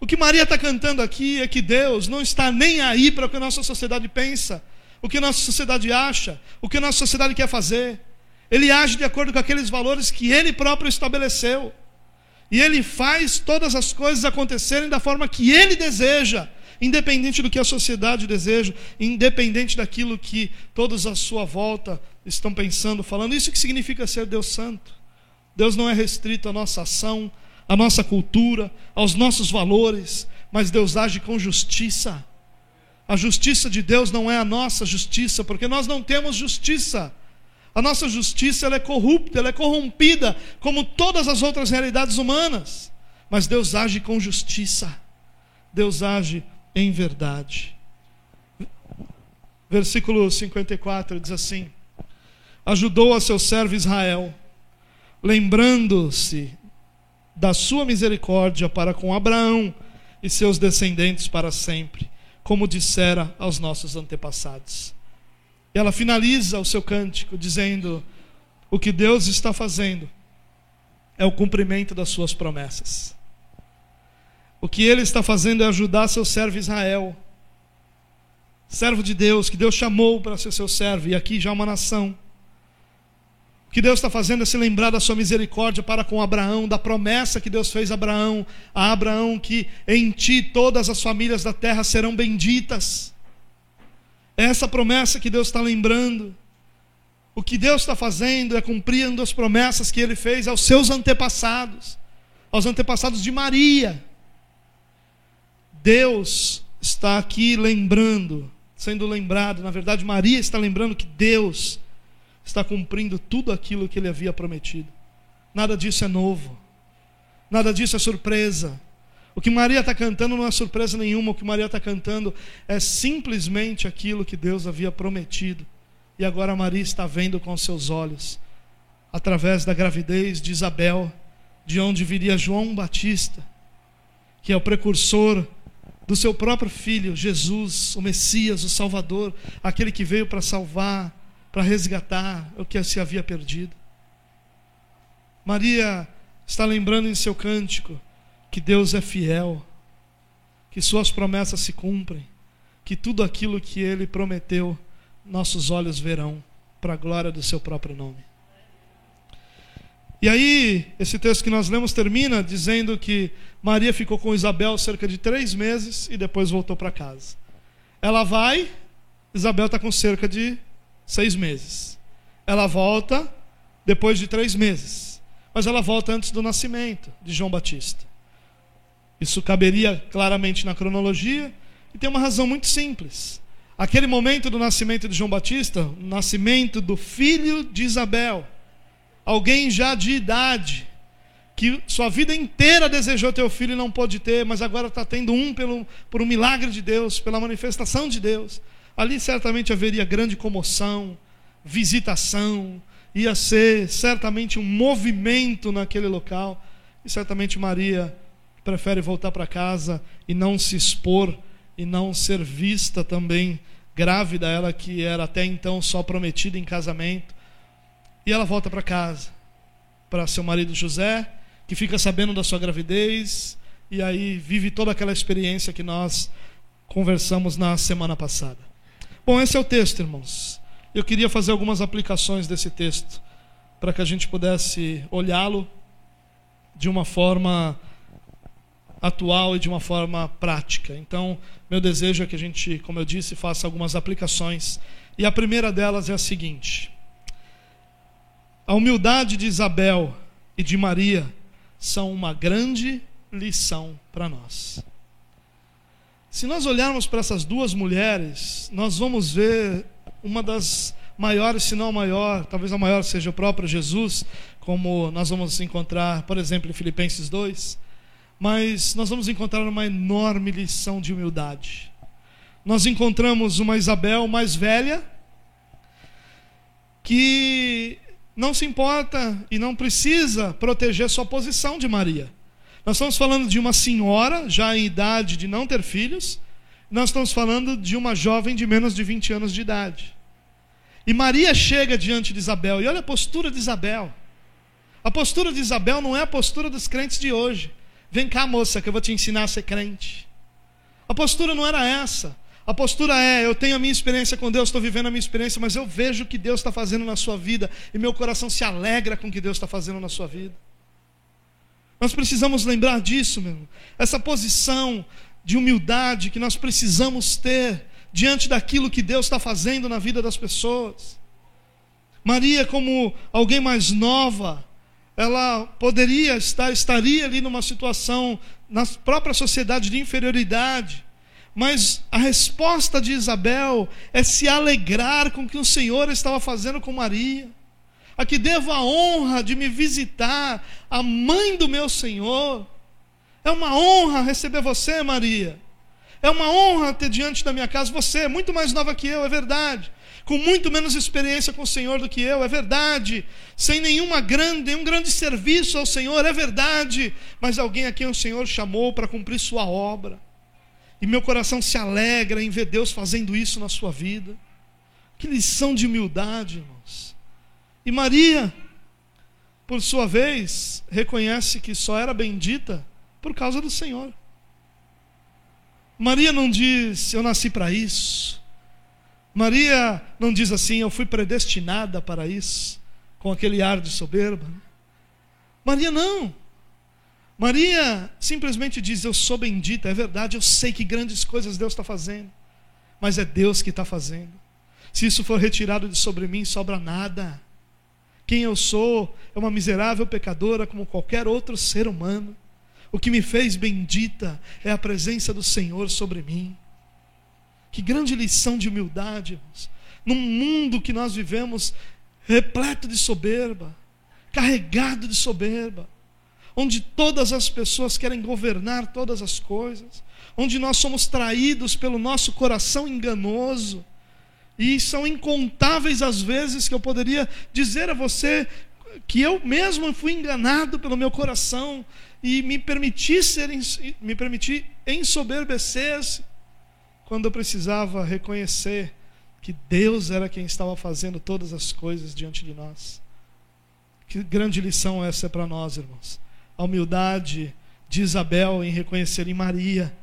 O que Maria está cantando aqui é que Deus não está nem aí para o que a nossa sociedade pensa, o que a nossa sociedade acha, o que a nossa sociedade quer fazer. Ele age de acordo com aqueles valores que ele próprio estabeleceu. E ele faz todas as coisas acontecerem da forma que ele deseja, independente do que a sociedade deseja, independente daquilo que todos à sua volta estão pensando, falando. Isso que significa ser Deus Santo. Deus não é restrito à nossa ação, à nossa cultura, aos nossos valores, mas Deus age com justiça. A justiça de Deus não é a nossa justiça, porque nós não temos justiça. A nossa justiça ela é corrupta, ela é corrompida, como todas as outras realidades humanas. Mas Deus age com justiça. Deus age em verdade. Versículo 54 diz assim: Ajudou a seu servo Israel, lembrando-se da sua misericórdia para com Abraão e seus descendentes para sempre, como dissera aos nossos antepassados. E ela finaliza o seu cântico dizendo: O que Deus está fazendo é o cumprimento das suas promessas. O que ele está fazendo é ajudar seu servo Israel, servo de Deus, que Deus chamou para ser seu servo, e aqui já é uma nação. O que Deus está fazendo é se lembrar da sua misericórdia para com Abraão, da promessa que Deus fez a Abraão, a Abraão que em ti todas as famílias da terra serão benditas. É essa promessa que Deus está lembrando. O que Deus está fazendo é cumprindo as promessas que ele fez aos seus antepassados, aos antepassados de Maria. Deus está aqui lembrando, sendo lembrado, na verdade, Maria está lembrando que Deus está cumprindo tudo aquilo que ele havia prometido. Nada disso é novo, nada disso é surpresa. O que Maria está cantando não é surpresa nenhuma, o que Maria está cantando é simplesmente aquilo que Deus havia prometido. E agora Maria está vendo com seus olhos, através da gravidez de Isabel, de onde viria João Batista, que é o precursor do seu próprio filho, Jesus, o Messias, o Salvador, aquele que veio para salvar, para resgatar o que se havia perdido. Maria está lembrando em seu cântico que Deus é fiel, que suas promessas se cumprem, que tudo aquilo que ele prometeu, nossos olhos verão, para a glória do seu próprio nome. E aí, esse texto que nós lemos termina dizendo que Maria ficou com Isabel cerca de três meses e depois voltou para casa. Ela vai, Isabel está com cerca de seis meses. Ela volta depois de três meses, mas ela volta antes do nascimento de João Batista. Isso caberia claramente na cronologia e tem uma razão muito simples. Aquele momento do nascimento de João Batista, o nascimento do filho de Isabel alguém já de idade, que sua vida inteira desejou ter o filho e não pôde ter, mas agora está tendo um pelo, por um milagre de Deus, pela manifestação de Deus. Ali certamente haveria grande comoção, visitação, ia ser certamente um movimento naquele local. E certamente Maria prefere voltar para casa e não se expor e não ser vista também grávida, ela que era até então só prometida em casamento. E ela volta para casa, para seu marido José, que fica sabendo da sua gravidez, e aí vive toda aquela experiência que nós conversamos na semana passada. Bom, esse é o texto, irmãos. Eu queria fazer algumas aplicações desse texto, para que a gente pudesse olhá-lo de uma forma atual e de uma forma prática. Então, meu desejo é que a gente, como eu disse, faça algumas aplicações. E a primeira delas é a seguinte: a humildade de Isabel e de Maria são uma grande lição para nós. Se nós olharmos para essas duas mulheres, nós vamos ver uma das maiores, se não a maior, talvez a maior seja o próprio Jesus, como nós vamos encontrar, por exemplo, em Filipenses 2. Mas nós vamos encontrar uma enorme lição de humildade. Nós encontramos uma Isabel mais velha, que não se importa e não precisa proteger sua posição de Maria. Nós estamos falando de uma senhora, já em idade de não ter filhos, nós estamos falando de uma jovem de menos de 20 anos de idade. E Maria chega diante de Isabel, e olha a postura de Isabel. A postura de Isabel não é a postura dos crentes de hoje. Vem cá, moça, que eu vou te ensinar a ser crente. A postura não era essa. A postura é: eu tenho a minha experiência com Deus, estou vivendo a minha experiência, mas eu vejo o que Deus está fazendo na sua vida e meu coração se alegra com o que Deus está fazendo na sua vida. Nós precisamos lembrar disso, meu. Essa posição de humildade que nós precisamos ter diante daquilo que Deus está fazendo na vida das pessoas. Maria, como alguém mais nova, ela poderia estar, estaria ali numa situação na própria sociedade de inferioridade mas a resposta de Isabel é se alegrar com o que o Senhor estava fazendo com Maria. A que devo a honra de me visitar, a mãe do meu Senhor. É uma honra receber você, Maria. É uma honra ter diante da minha casa você, muito mais nova que eu, é verdade. Com muito menos experiência com o Senhor do que eu, é verdade. Sem nenhuma grande, nenhum grande serviço ao Senhor, é verdade. Mas alguém a quem o Senhor chamou para cumprir sua obra. E meu coração se alegra em ver Deus fazendo isso na sua vida. Que lição de humildade, irmãos. E Maria, por sua vez, reconhece que só era bendita por causa do Senhor. Maria não diz, eu nasci para isso. Maria não diz assim, eu fui predestinada para isso, com aquele ar de soberba. Maria não. Maria simplesmente diz: Eu sou bendita, é verdade, eu sei que grandes coisas Deus está fazendo, mas é Deus que está fazendo. Se isso for retirado de sobre mim, sobra nada. Quem eu sou é uma miserável pecadora como qualquer outro ser humano. O que me fez bendita é a presença do Senhor sobre mim. Que grande lição de humildade, irmãos. Num mundo que nós vivemos repleto de soberba, carregado de soberba, onde todas as pessoas querem governar todas as coisas, onde nós somos traídos pelo nosso coração enganoso. E são incontáveis as vezes que eu poderia dizer a você que eu mesmo fui enganado pelo meu coração e me permiti ser me permiti ensoberbecer-se quando eu precisava reconhecer que Deus era quem estava fazendo todas as coisas diante de nós. Que grande lição essa é para nós, irmãos. A humildade de Isabel em reconhecer em Maria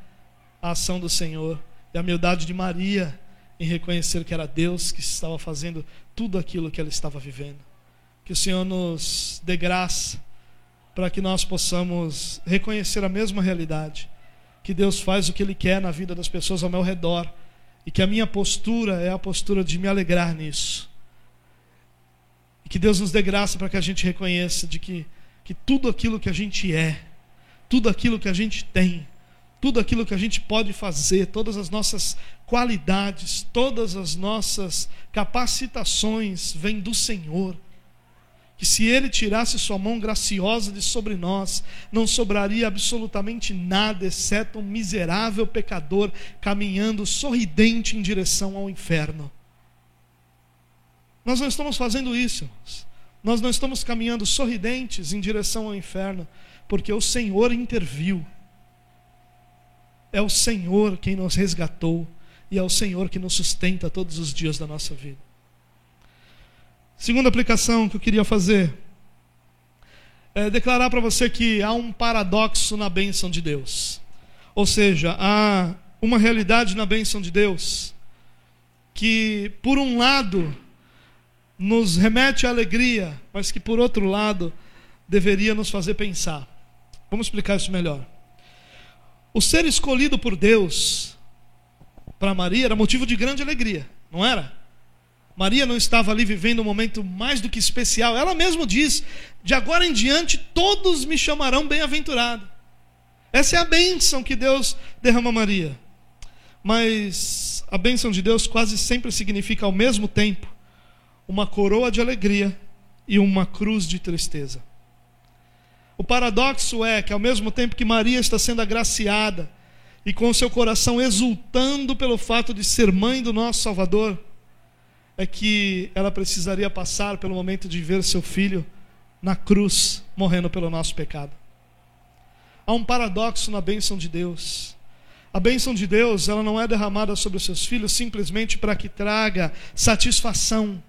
a ação do Senhor, e a humildade de Maria em reconhecer que era Deus que estava fazendo tudo aquilo que ela estava vivendo. Que o Senhor nos dê graça para que nós possamos reconhecer a mesma realidade, que Deus faz o que Ele quer na vida das pessoas ao meu redor e que a minha postura é a postura de me alegrar nisso. E que Deus nos dê graça para que a gente reconheça de que, que tudo aquilo que a gente é, tudo aquilo que a gente tem, tudo aquilo que a gente pode fazer, todas as nossas qualidades, todas as nossas capacitações vêm do Senhor. Que se Ele tirasse Sua mão graciosa de sobre nós, não sobraria absolutamente nada, exceto um miserável pecador caminhando sorridente em direção ao inferno. Nós não estamos fazendo isso, irmãos. Nós não estamos caminhando sorridentes em direção ao inferno, porque o Senhor interviu. É o Senhor quem nos resgatou e é o Senhor que nos sustenta todos os dias da nossa vida. Segunda aplicação que eu queria fazer é declarar para você que há um paradoxo na bênção de Deus. Ou seja, há uma realidade na bênção de Deus que, por um lado, nos remete à alegria, mas que, por outro lado, deveria nos fazer pensar. Vamos explicar isso melhor. O ser escolhido por Deus para Maria era motivo de grande alegria, não era? Maria não estava ali vivendo um momento mais do que especial. Ela mesma diz: de agora em diante todos me chamarão bem-aventurado. Essa é a bênção que Deus derrama a Maria. Mas a bênção de Deus quase sempre significa ao mesmo tempo uma coroa de alegria e uma cruz de tristeza. O paradoxo é que, ao mesmo tempo que Maria está sendo agraciada e com seu coração exultando pelo fato de ser mãe do nosso Salvador, é que ela precisaria passar pelo momento de ver seu filho na cruz, morrendo pelo nosso pecado. Há um paradoxo na bênção de Deus. A bênção de Deus, ela não é derramada sobre os seus filhos simplesmente para que traga satisfação.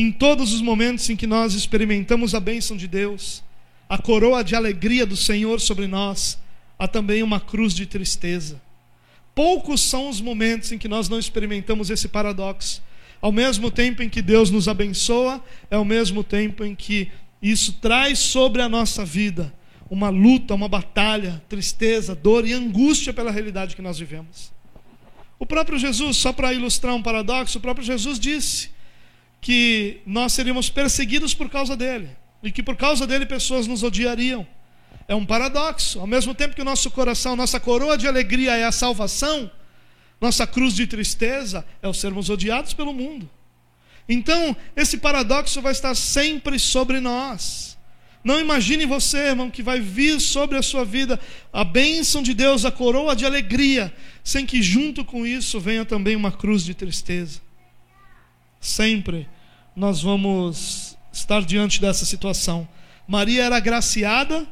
Em todos os momentos em que nós experimentamos a bênção de Deus, a coroa de alegria do Senhor sobre nós, há também uma cruz de tristeza. Poucos são os momentos em que nós não experimentamos esse paradoxo. Ao mesmo tempo em que Deus nos abençoa, é ao mesmo tempo em que isso traz sobre a nossa vida uma luta, uma batalha, tristeza, dor e angústia pela realidade que nós vivemos. O próprio Jesus, só para ilustrar um paradoxo, o próprio Jesus disse que nós seríamos perseguidos por causa dele e que por causa dele pessoas nos odiariam. É um paradoxo. Ao mesmo tempo que o nosso coração, nossa coroa de alegria é a salvação, nossa cruz de tristeza é o sermos odiados pelo mundo. Então, esse paradoxo vai estar sempre sobre nós. Não imagine você, irmão, que vai vir sobre a sua vida a bênção de Deus, a coroa de alegria, sem que junto com isso venha também uma cruz de tristeza. Sempre nós vamos estar diante dessa situação. Maria era agraciada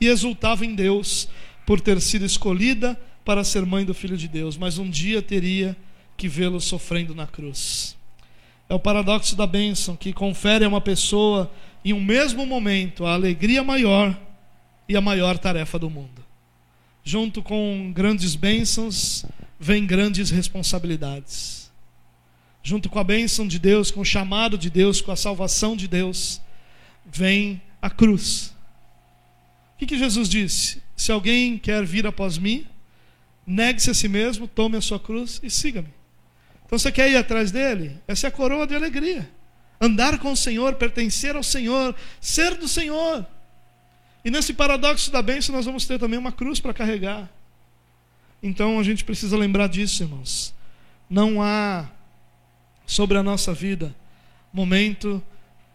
e exultava em Deus por ter sido escolhida para ser mãe do Filho de Deus, mas um dia teria que vê-lo sofrendo na cruz. É o paradoxo da bênção que confere a uma pessoa, em um mesmo momento, a alegria maior e a maior tarefa do mundo. Junto com grandes bênçãos, vem grandes responsabilidades junto com a bênção de Deus, com o chamado de Deus, com a salvação de Deus, vem a cruz. O que, que Jesus disse? Se alguém quer vir após mim, negue-se a si mesmo, tome a sua cruz e siga-me. Então você quer ir atrás dele? Essa é a coroa de alegria. Andar com o Senhor, pertencer ao Senhor, ser do Senhor. E nesse paradoxo da bênção, nós vamos ter também uma cruz para carregar. Então a gente precisa lembrar disso, irmãos. Não há sobre a nossa vida momento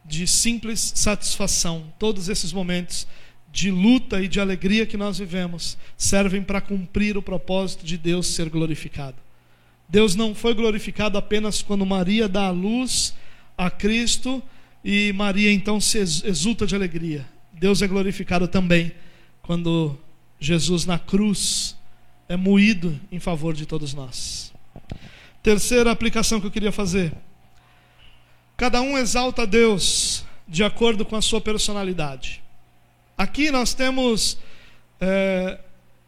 de simples satisfação. Todos esses momentos de luta e de alegria que nós vivemos servem para cumprir o propósito de Deus ser glorificado. Deus não foi glorificado apenas quando Maria dá a luz a Cristo e Maria então se exulta de alegria. Deus é glorificado também quando Jesus na cruz é moído em favor de todos nós. Terceira aplicação que eu queria fazer. Cada um exalta Deus de acordo com a sua personalidade. Aqui nós temos é,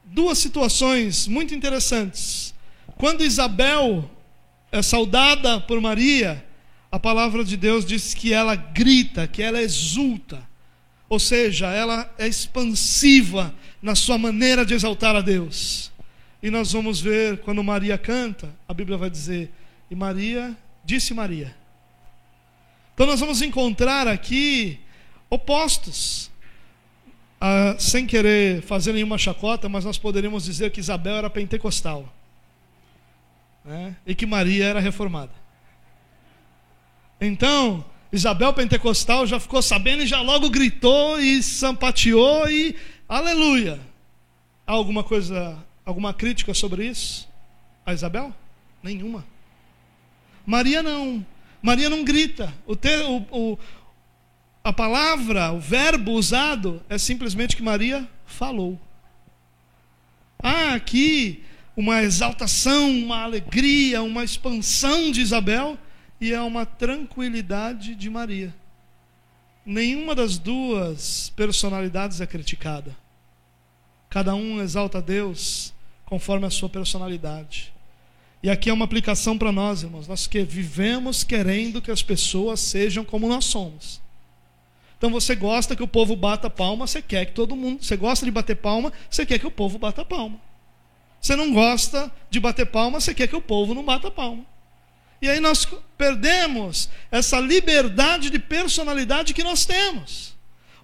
duas situações muito interessantes. Quando Isabel é saudada por Maria, a palavra de Deus diz que ela grita, que ela exulta. Ou seja, ela é expansiva na sua maneira de exaltar a Deus. E nós vamos ver quando Maria canta, a Bíblia vai dizer: E Maria, disse Maria. Então nós vamos encontrar aqui opostos ah, sem querer fazer nenhuma chacota, mas nós poderíamos dizer que Isabel era pentecostal né? e que Maria era reformada. Então, Isabel pentecostal já ficou sabendo e já logo gritou e sampateou e aleluia. Há alguma coisa, alguma crítica sobre isso? A Isabel? Nenhuma. Maria não. Maria não grita. O, te, o, o, a palavra, o verbo usado é simplesmente que Maria falou. Há aqui uma exaltação, uma alegria, uma expansão de Isabel e há uma tranquilidade de Maria. Nenhuma das duas personalidades é criticada. Cada um exalta Deus conforme a sua personalidade. E aqui é uma aplicação para nós, irmãos. Nós que vivemos querendo que as pessoas sejam como nós somos. Então você gosta que o povo bata palma, você quer que todo mundo. Você gosta de bater palma, você quer que o povo bata palma. Você não gosta de bater palma, você quer que o povo não bata palma. E aí nós perdemos essa liberdade de personalidade que nós temos.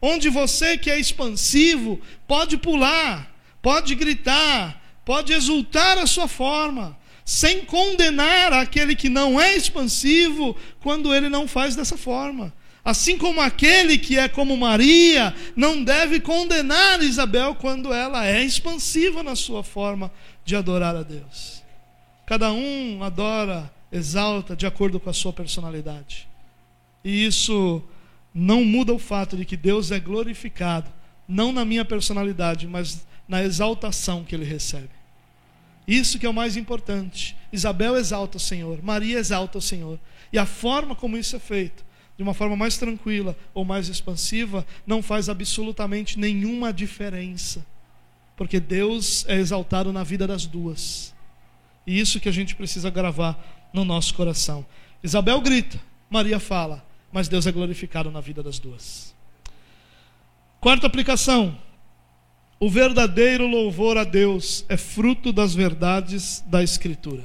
Onde você que é expansivo pode pular, pode gritar, pode exultar a sua forma, sem condenar aquele que não é expansivo quando ele não faz dessa forma. Assim como aquele que é como Maria não deve condenar Isabel quando ela é expansiva na sua forma de adorar a Deus. Cada um adora, exalta de acordo com a sua personalidade. E isso não muda o fato de que Deus é glorificado, não na minha personalidade, mas na exaltação que ele recebe. Isso que é o mais importante. Isabel exalta o Senhor, Maria exalta o Senhor. E a forma como isso é feito de uma forma mais tranquila ou mais expansiva, não faz absolutamente nenhuma diferença. Porque Deus é exaltado na vida das duas. E isso que a gente precisa gravar no nosso coração. Isabel grita, Maria fala, mas Deus é glorificado na vida das duas. Quarta aplicação: o verdadeiro louvor a Deus é fruto das verdades da Escritura.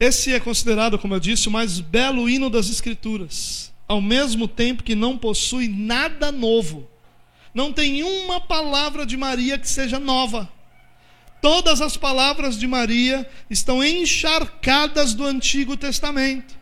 Esse é considerado, como eu disse, o mais belo hino das Escrituras, ao mesmo tempo que não possui nada novo. Não tem uma palavra de Maria que seja nova. Todas as palavras de Maria estão encharcadas do Antigo Testamento.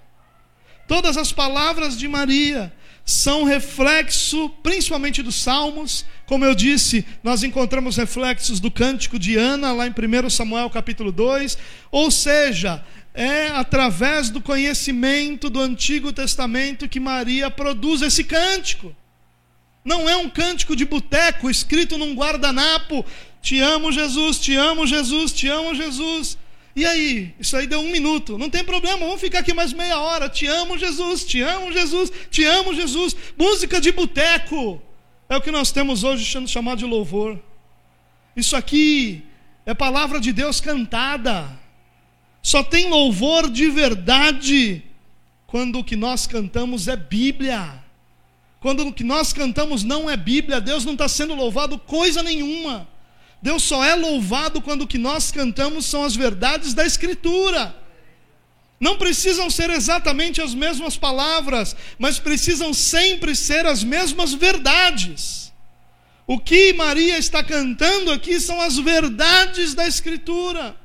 Todas as palavras de Maria são reflexo, principalmente dos Salmos. Como eu disse, nós encontramos reflexos do cântico de Ana, lá em 1 Samuel capítulo 2. Ou seja, é através do conhecimento do Antigo Testamento que Maria produz esse cântico. Não é um cântico de boteco escrito num guardanapo. Te amo, Jesus, te amo, Jesus, te amo, Jesus. E aí? Isso aí deu um minuto. Não tem problema, vamos ficar aqui mais meia hora. Te amo, Jesus, te amo, Jesus, te amo, Jesus. Música de boteco. É o que nós temos hoje chamado de louvor. Isso aqui é palavra de Deus cantada. Só tem louvor de verdade quando o que nós cantamos é Bíblia. Quando o que nós cantamos não é Bíblia, Deus não está sendo louvado coisa nenhuma. Deus só é louvado quando o que nós cantamos são as verdades da Escritura. Não precisam ser exatamente as mesmas palavras, mas precisam sempre ser as mesmas verdades. O que Maria está cantando aqui são as verdades da Escritura.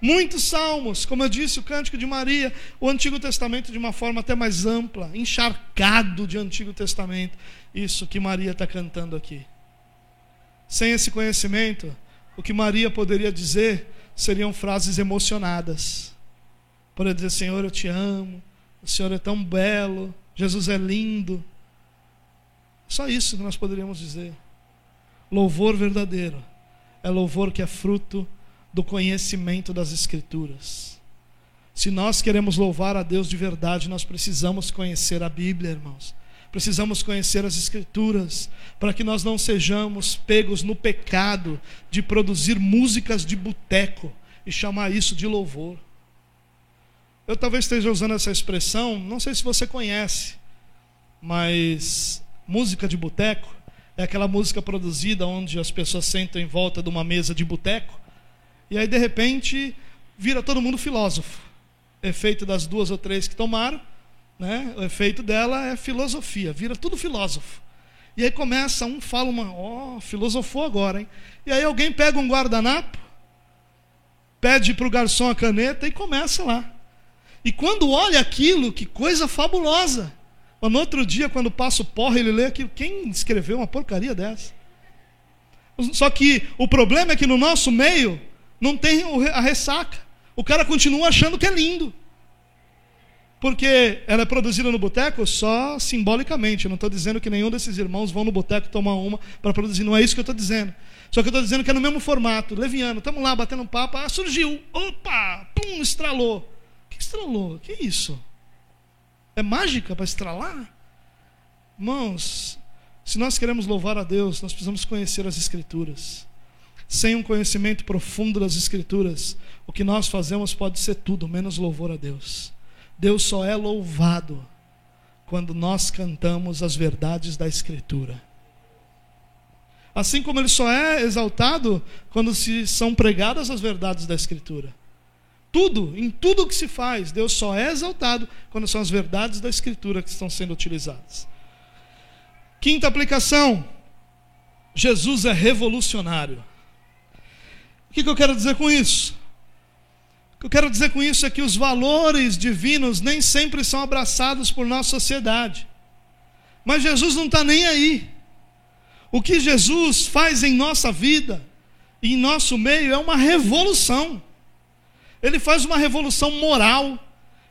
Muitos salmos, como eu disse, o Cântico de Maria, o Antigo Testamento de uma forma até mais ampla, encharcado de Antigo Testamento. Isso que Maria está cantando aqui. Sem esse conhecimento, o que Maria poderia dizer seriam frases emocionadas. Poderia dizer: Senhor, eu te amo, o Senhor é tão belo, Jesus é lindo. Só isso que nós poderíamos dizer. Louvor verdadeiro é louvor que é fruto do conhecimento das Escrituras. Se nós queremos louvar a Deus de verdade, nós precisamos conhecer a Bíblia, irmãos. Precisamos conhecer as Escrituras para que nós não sejamos pegos no pecado de produzir músicas de boteco e chamar isso de louvor. Eu talvez esteja usando essa expressão, não sei se você conhece, mas música de boteco é aquela música produzida onde as pessoas sentam em volta de uma mesa de boteco e aí de repente vira todo mundo filósofo. Efeito das duas ou três que tomaram né? O efeito dela é filosofia, vira tudo filósofo. E aí começa, um fala uma, ó, oh, filosofou agora, hein? E aí alguém pega um guardanapo, pede para o garçom a caneta e começa lá. E quando olha aquilo, que coisa fabulosa. Mas no outro dia, quando passa o porra, ele lê aquilo. Quem escreveu uma porcaria dessa? Só que o problema é que no nosso meio não tem a ressaca. O cara continua achando que é lindo. Porque ela é produzida no boteco só simbolicamente. Eu não estou dizendo que nenhum desses irmãos vão no boteco tomar uma para produzir. Não é isso que eu estou dizendo. Só que eu estou dizendo que é no mesmo formato, leviano. Estamos lá batendo um papo. Ah, surgiu. Opa! Pum, estralou. O que estralou? O que é isso? É mágica para estralar? Irmãos, se nós queremos louvar a Deus, nós precisamos conhecer as Escrituras. Sem um conhecimento profundo das Escrituras, o que nós fazemos pode ser tudo, menos louvor a Deus. Deus só é louvado quando nós cantamos as verdades da Escritura. Assim como ele só é exaltado quando se são pregadas as verdades da Escritura. Tudo, em tudo que se faz, Deus só é exaltado quando são as verdades da Escritura que estão sendo utilizadas. Quinta aplicação: Jesus é revolucionário. O que eu quero dizer com isso? Que eu quero dizer com isso é que os valores divinos nem sempre são abraçados por nossa sociedade. Mas Jesus não está nem aí. O que Jesus faz em nossa vida, em nosso meio, é uma revolução. Ele faz uma revolução moral,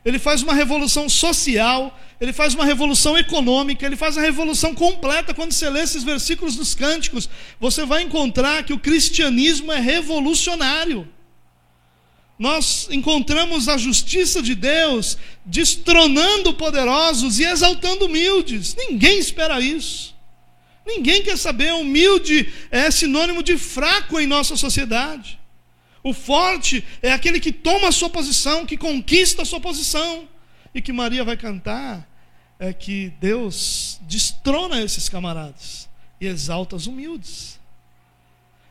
ele faz uma revolução social, ele faz uma revolução econômica, ele faz a revolução completa. Quando você lê esses versículos dos cânticos, você vai encontrar que o cristianismo é revolucionário nós encontramos a justiça de Deus destronando poderosos e exaltando humildes. Ninguém espera isso. Ninguém quer saber. Humilde é sinônimo de fraco em nossa sociedade. O forte é aquele que toma a sua posição, que conquista a sua posição. E que Maria vai cantar é que Deus destrona esses camaradas e exalta os humildes.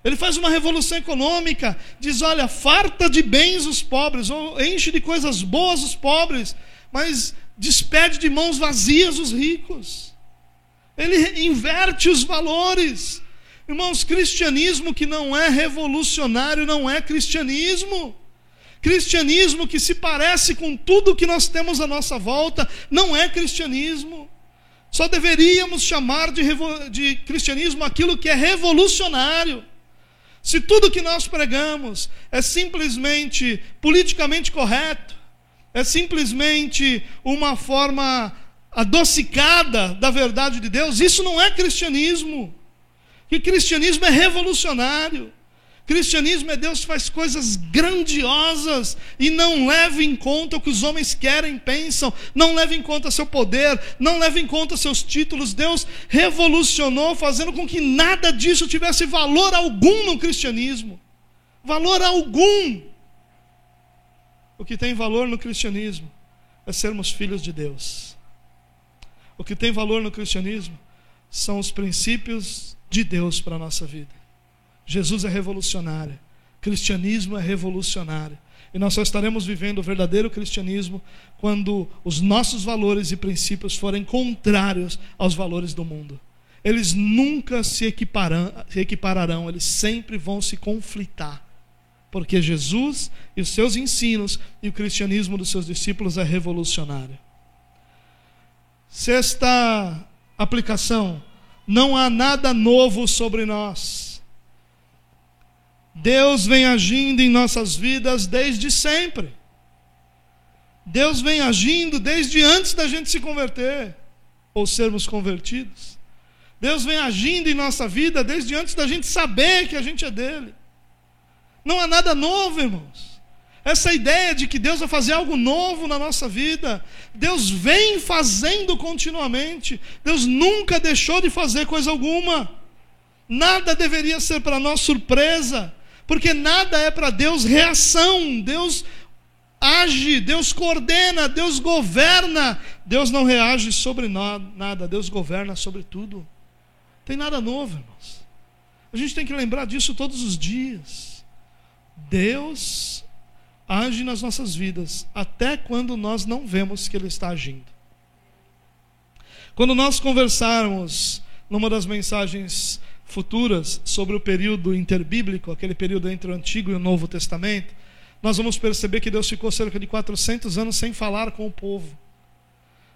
Ele faz uma revolução econômica, diz: olha, farta de bens os pobres, ou enche de coisas boas os pobres, mas despede de mãos vazias os ricos. Ele inverte os valores. Irmãos, cristianismo que não é revolucionário não é cristianismo. Cristianismo que se parece com tudo que nós temos à nossa volta não é cristianismo. Só deveríamos chamar de, de cristianismo aquilo que é revolucionário. Se tudo que nós pregamos é simplesmente politicamente correto, é simplesmente uma forma adocicada da verdade de Deus, isso não é cristianismo. Que cristianismo é revolucionário. Cristianismo é Deus faz coisas grandiosas e não leva em conta o que os homens querem, pensam, não leva em conta seu poder, não leva em conta seus títulos. Deus revolucionou, fazendo com que nada disso tivesse valor algum no cristianismo. Valor algum. O que tem valor no cristianismo é sermos filhos de Deus. O que tem valor no cristianismo são os princípios de Deus para a nossa vida. Jesus é revolucionário. Cristianismo é revolucionário. E nós só estaremos vivendo o verdadeiro cristianismo quando os nossos valores e princípios forem contrários aos valores do mundo. Eles nunca se se equipararão, eles sempre vão se conflitar. porque Jesus e os seus ensinos e o cristianismo dos seus discípulos é revolucionário. Sexta aplicação: não há nada novo sobre nós. Deus vem agindo em nossas vidas desde sempre. Deus vem agindo desde antes da gente se converter ou sermos convertidos. Deus vem agindo em nossa vida desde antes da gente saber que a gente é dele. Não há nada novo, irmãos. Essa ideia de que Deus vai fazer algo novo na nossa vida, Deus vem fazendo continuamente. Deus nunca deixou de fazer coisa alguma. Nada deveria ser para nós surpresa, porque nada é para Deus reação. Deus age, Deus coordena, Deus governa. Deus não reage sobre nada, Deus governa sobre tudo. Tem nada novo, irmãos. A gente tem que lembrar disso todos os dias. Deus age nas nossas vidas, até quando nós não vemos que Ele está agindo. Quando nós conversarmos numa das mensagens futuras sobre o período interbíblico, aquele período entre o Antigo e o Novo Testamento, nós vamos perceber que Deus ficou cerca de 400 anos sem falar com o povo.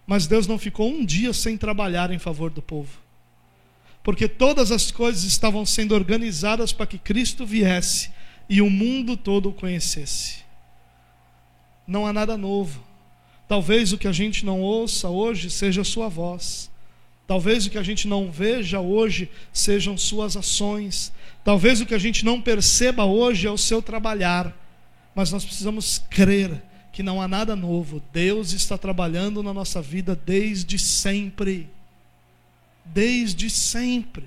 Mas Deus não ficou um dia sem trabalhar em favor do povo. Porque todas as coisas estavam sendo organizadas para que Cristo viesse e o mundo todo o conhecesse. Não há nada novo. Talvez o que a gente não ouça hoje seja a sua voz. Talvez o que a gente não veja hoje sejam suas ações. Talvez o que a gente não perceba hoje é o seu trabalhar mas nós precisamos crer que não há nada novo. Deus está trabalhando na nossa vida desde sempre. Desde sempre.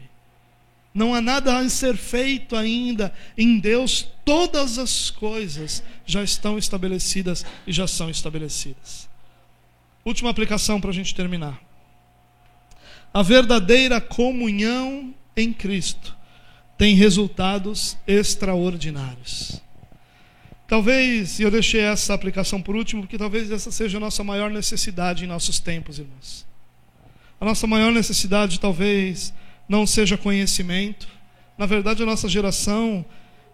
Não há nada a ser feito ainda. Em Deus, todas as coisas já estão estabelecidas e já são estabelecidas. Última aplicação para a gente terminar. A verdadeira comunhão em Cristo tem resultados extraordinários. Talvez, e eu deixei essa aplicação por último, porque talvez essa seja a nossa maior necessidade em nossos tempos, irmãos. A nossa maior necessidade talvez não seja conhecimento. Na verdade, a nossa geração,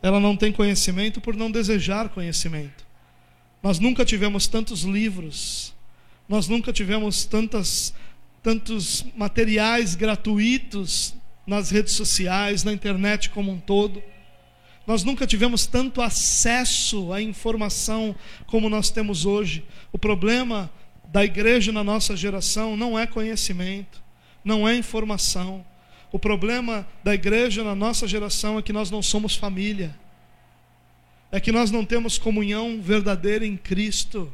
ela não tem conhecimento por não desejar conhecimento. Nós nunca tivemos tantos livros, nós nunca tivemos tantas, tantos materiais gratuitos nas redes sociais, na internet como um todo. Nós nunca tivemos tanto acesso à informação como nós temos hoje. O problema da igreja na nossa geração não é conhecimento, não é informação. O problema da igreja na nossa geração é que nós não somos família, é que nós não temos comunhão verdadeira em Cristo,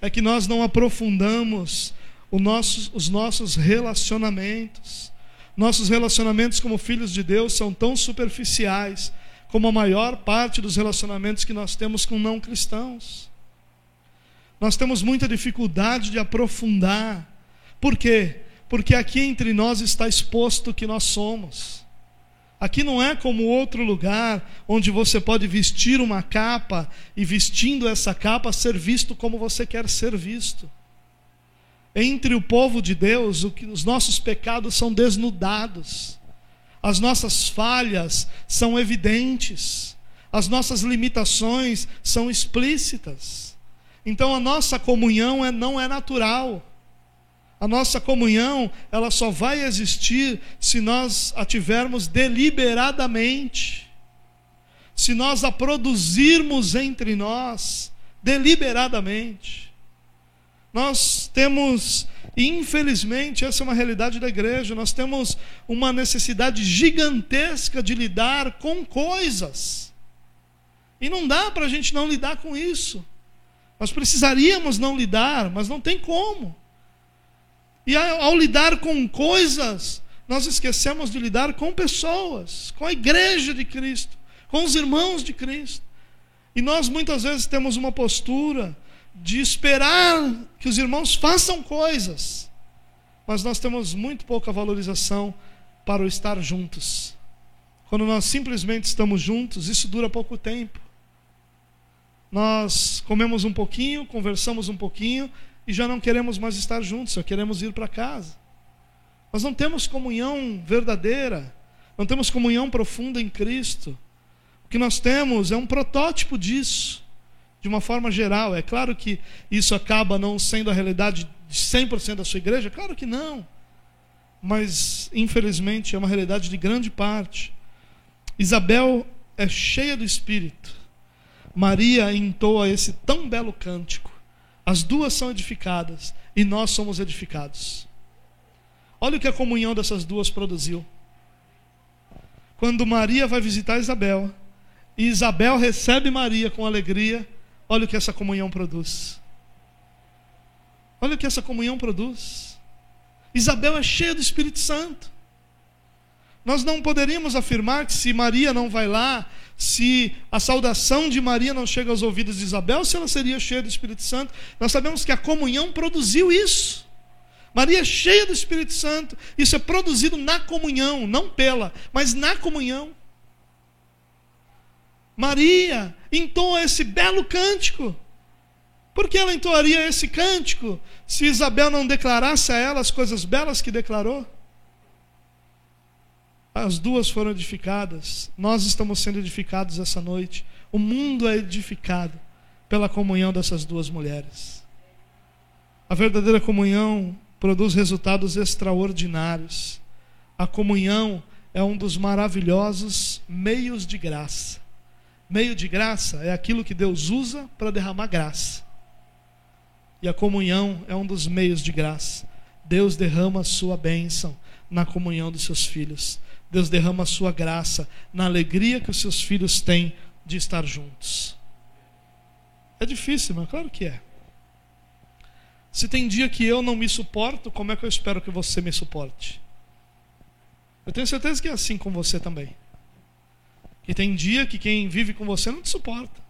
é que nós não aprofundamos nosso, os nossos relacionamentos. Nossos relacionamentos como filhos de Deus são tão superficiais como a maior parte dos relacionamentos que nós temos com não cristãos. Nós temos muita dificuldade de aprofundar. Por quê? Porque aqui entre nós está exposto o que nós somos. Aqui não é como outro lugar onde você pode vestir uma capa e vestindo essa capa ser visto como você quer ser visto. Entre o povo de Deus, os nossos pecados são desnudados as nossas falhas são evidentes, as nossas limitações são explícitas. Então a nossa comunhão é, não é natural. A nossa comunhão, ela só vai existir se nós a tivermos deliberadamente. Se nós a produzirmos entre nós deliberadamente. Nós temos infelizmente, essa é uma realidade da igreja. Nós temos uma necessidade gigantesca de lidar com coisas. E não dá para a gente não lidar com isso. Nós precisaríamos não lidar, mas não tem como. E ao lidar com coisas, nós esquecemos de lidar com pessoas, com a igreja de Cristo, com os irmãos de Cristo. E nós muitas vezes temos uma postura de esperar que os irmãos façam coisas, mas nós temos muito pouca valorização para o estar juntos. Quando nós simplesmente estamos juntos, isso dura pouco tempo. Nós comemos um pouquinho, conversamos um pouquinho e já não queremos mais estar juntos, só queremos ir para casa. Nós não temos comunhão verdadeira, não temos comunhão profunda em Cristo que nós temos é um protótipo disso, de uma forma geral. É claro que isso acaba não sendo a realidade de 100% da sua igreja, claro que não. Mas, infelizmente, é uma realidade de grande parte. Isabel é cheia do Espírito. Maria entoa esse tão belo cântico. As duas são edificadas e nós somos edificados. Olha o que a comunhão dessas duas produziu. Quando Maria vai visitar Isabel, e Isabel recebe Maria com alegria, olha o que essa comunhão produz. Olha o que essa comunhão produz. Isabel é cheia do Espírito Santo. Nós não poderíamos afirmar que se Maria não vai lá, se a saudação de Maria não chega aos ouvidos de Isabel, se ela seria cheia do Espírito Santo. Nós sabemos que a comunhão produziu isso. Maria é cheia do Espírito Santo. Isso é produzido na comunhão, não pela, mas na comunhão. Maria entoa esse belo cântico. Por que ela entoaria esse cântico se Isabel não declarasse a ela as coisas belas que declarou? As duas foram edificadas, nós estamos sendo edificados essa noite. O mundo é edificado pela comunhão dessas duas mulheres. A verdadeira comunhão produz resultados extraordinários. A comunhão é um dos maravilhosos meios de graça. Meio de graça é aquilo que Deus usa para derramar graça. E a comunhão é um dos meios de graça. Deus derrama a sua bênção na comunhão dos seus filhos. Deus derrama a sua graça na alegria que os seus filhos têm de estar juntos. É difícil, mas claro que é. Se tem dia que eu não me suporto, como é que eu espero que você me suporte? Eu tenho certeza que é assim com você também. Que tem dia que quem vive com você não te suporta.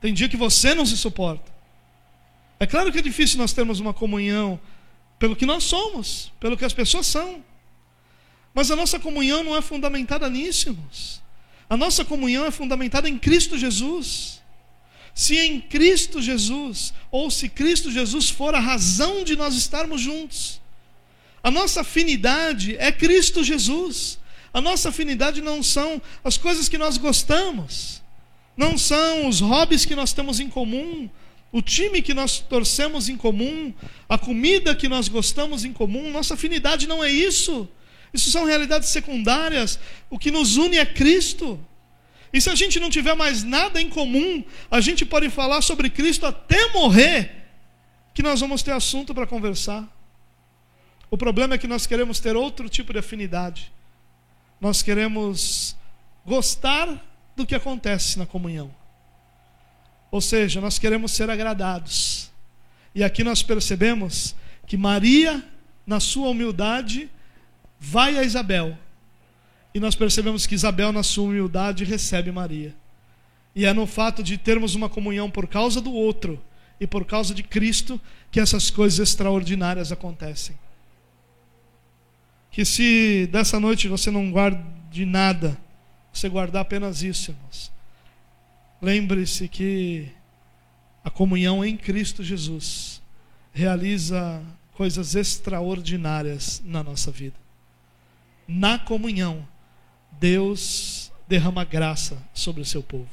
Tem dia que você não se suporta. É claro que é difícil nós termos uma comunhão pelo que nós somos, pelo que as pessoas são. Mas a nossa comunhão não é fundamentada nisso, irmãos. A nossa comunhão é fundamentada em Cristo Jesus. Se em Cristo Jesus, ou se Cristo Jesus for a razão de nós estarmos juntos, a nossa afinidade é Cristo Jesus. A nossa afinidade não são as coisas que nós gostamos, não são os hobbies que nós temos em comum, o time que nós torcemos em comum, a comida que nós gostamos em comum. Nossa afinidade não é isso. Isso são realidades secundárias. O que nos une é Cristo. E se a gente não tiver mais nada em comum, a gente pode falar sobre Cristo até morrer, que nós vamos ter assunto para conversar. O problema é que nós queremos ter outro tipo de afinidade. Nós queremos gostar do que acontece na comunhão. Ou seja, nós queremos ser agradados. E aqui nós percebemos que Maria, na sua humildade, vai a Isabel. E nós percebemos que Isabel, na sua humildade, recebe Maria. E é no fato de termos uma comunhão por causa do outro e por causa de Cristo que essas coisas extraordinárias acontecem. Que se dessa noite você não guarde nada, você guardar apenas isso, irmãos. Lembre-se que a comunhão em Cristo Jesus realiza coisas extraordinárias na nossa vida na comunhão, Deus derrama graça sobre o seu povo.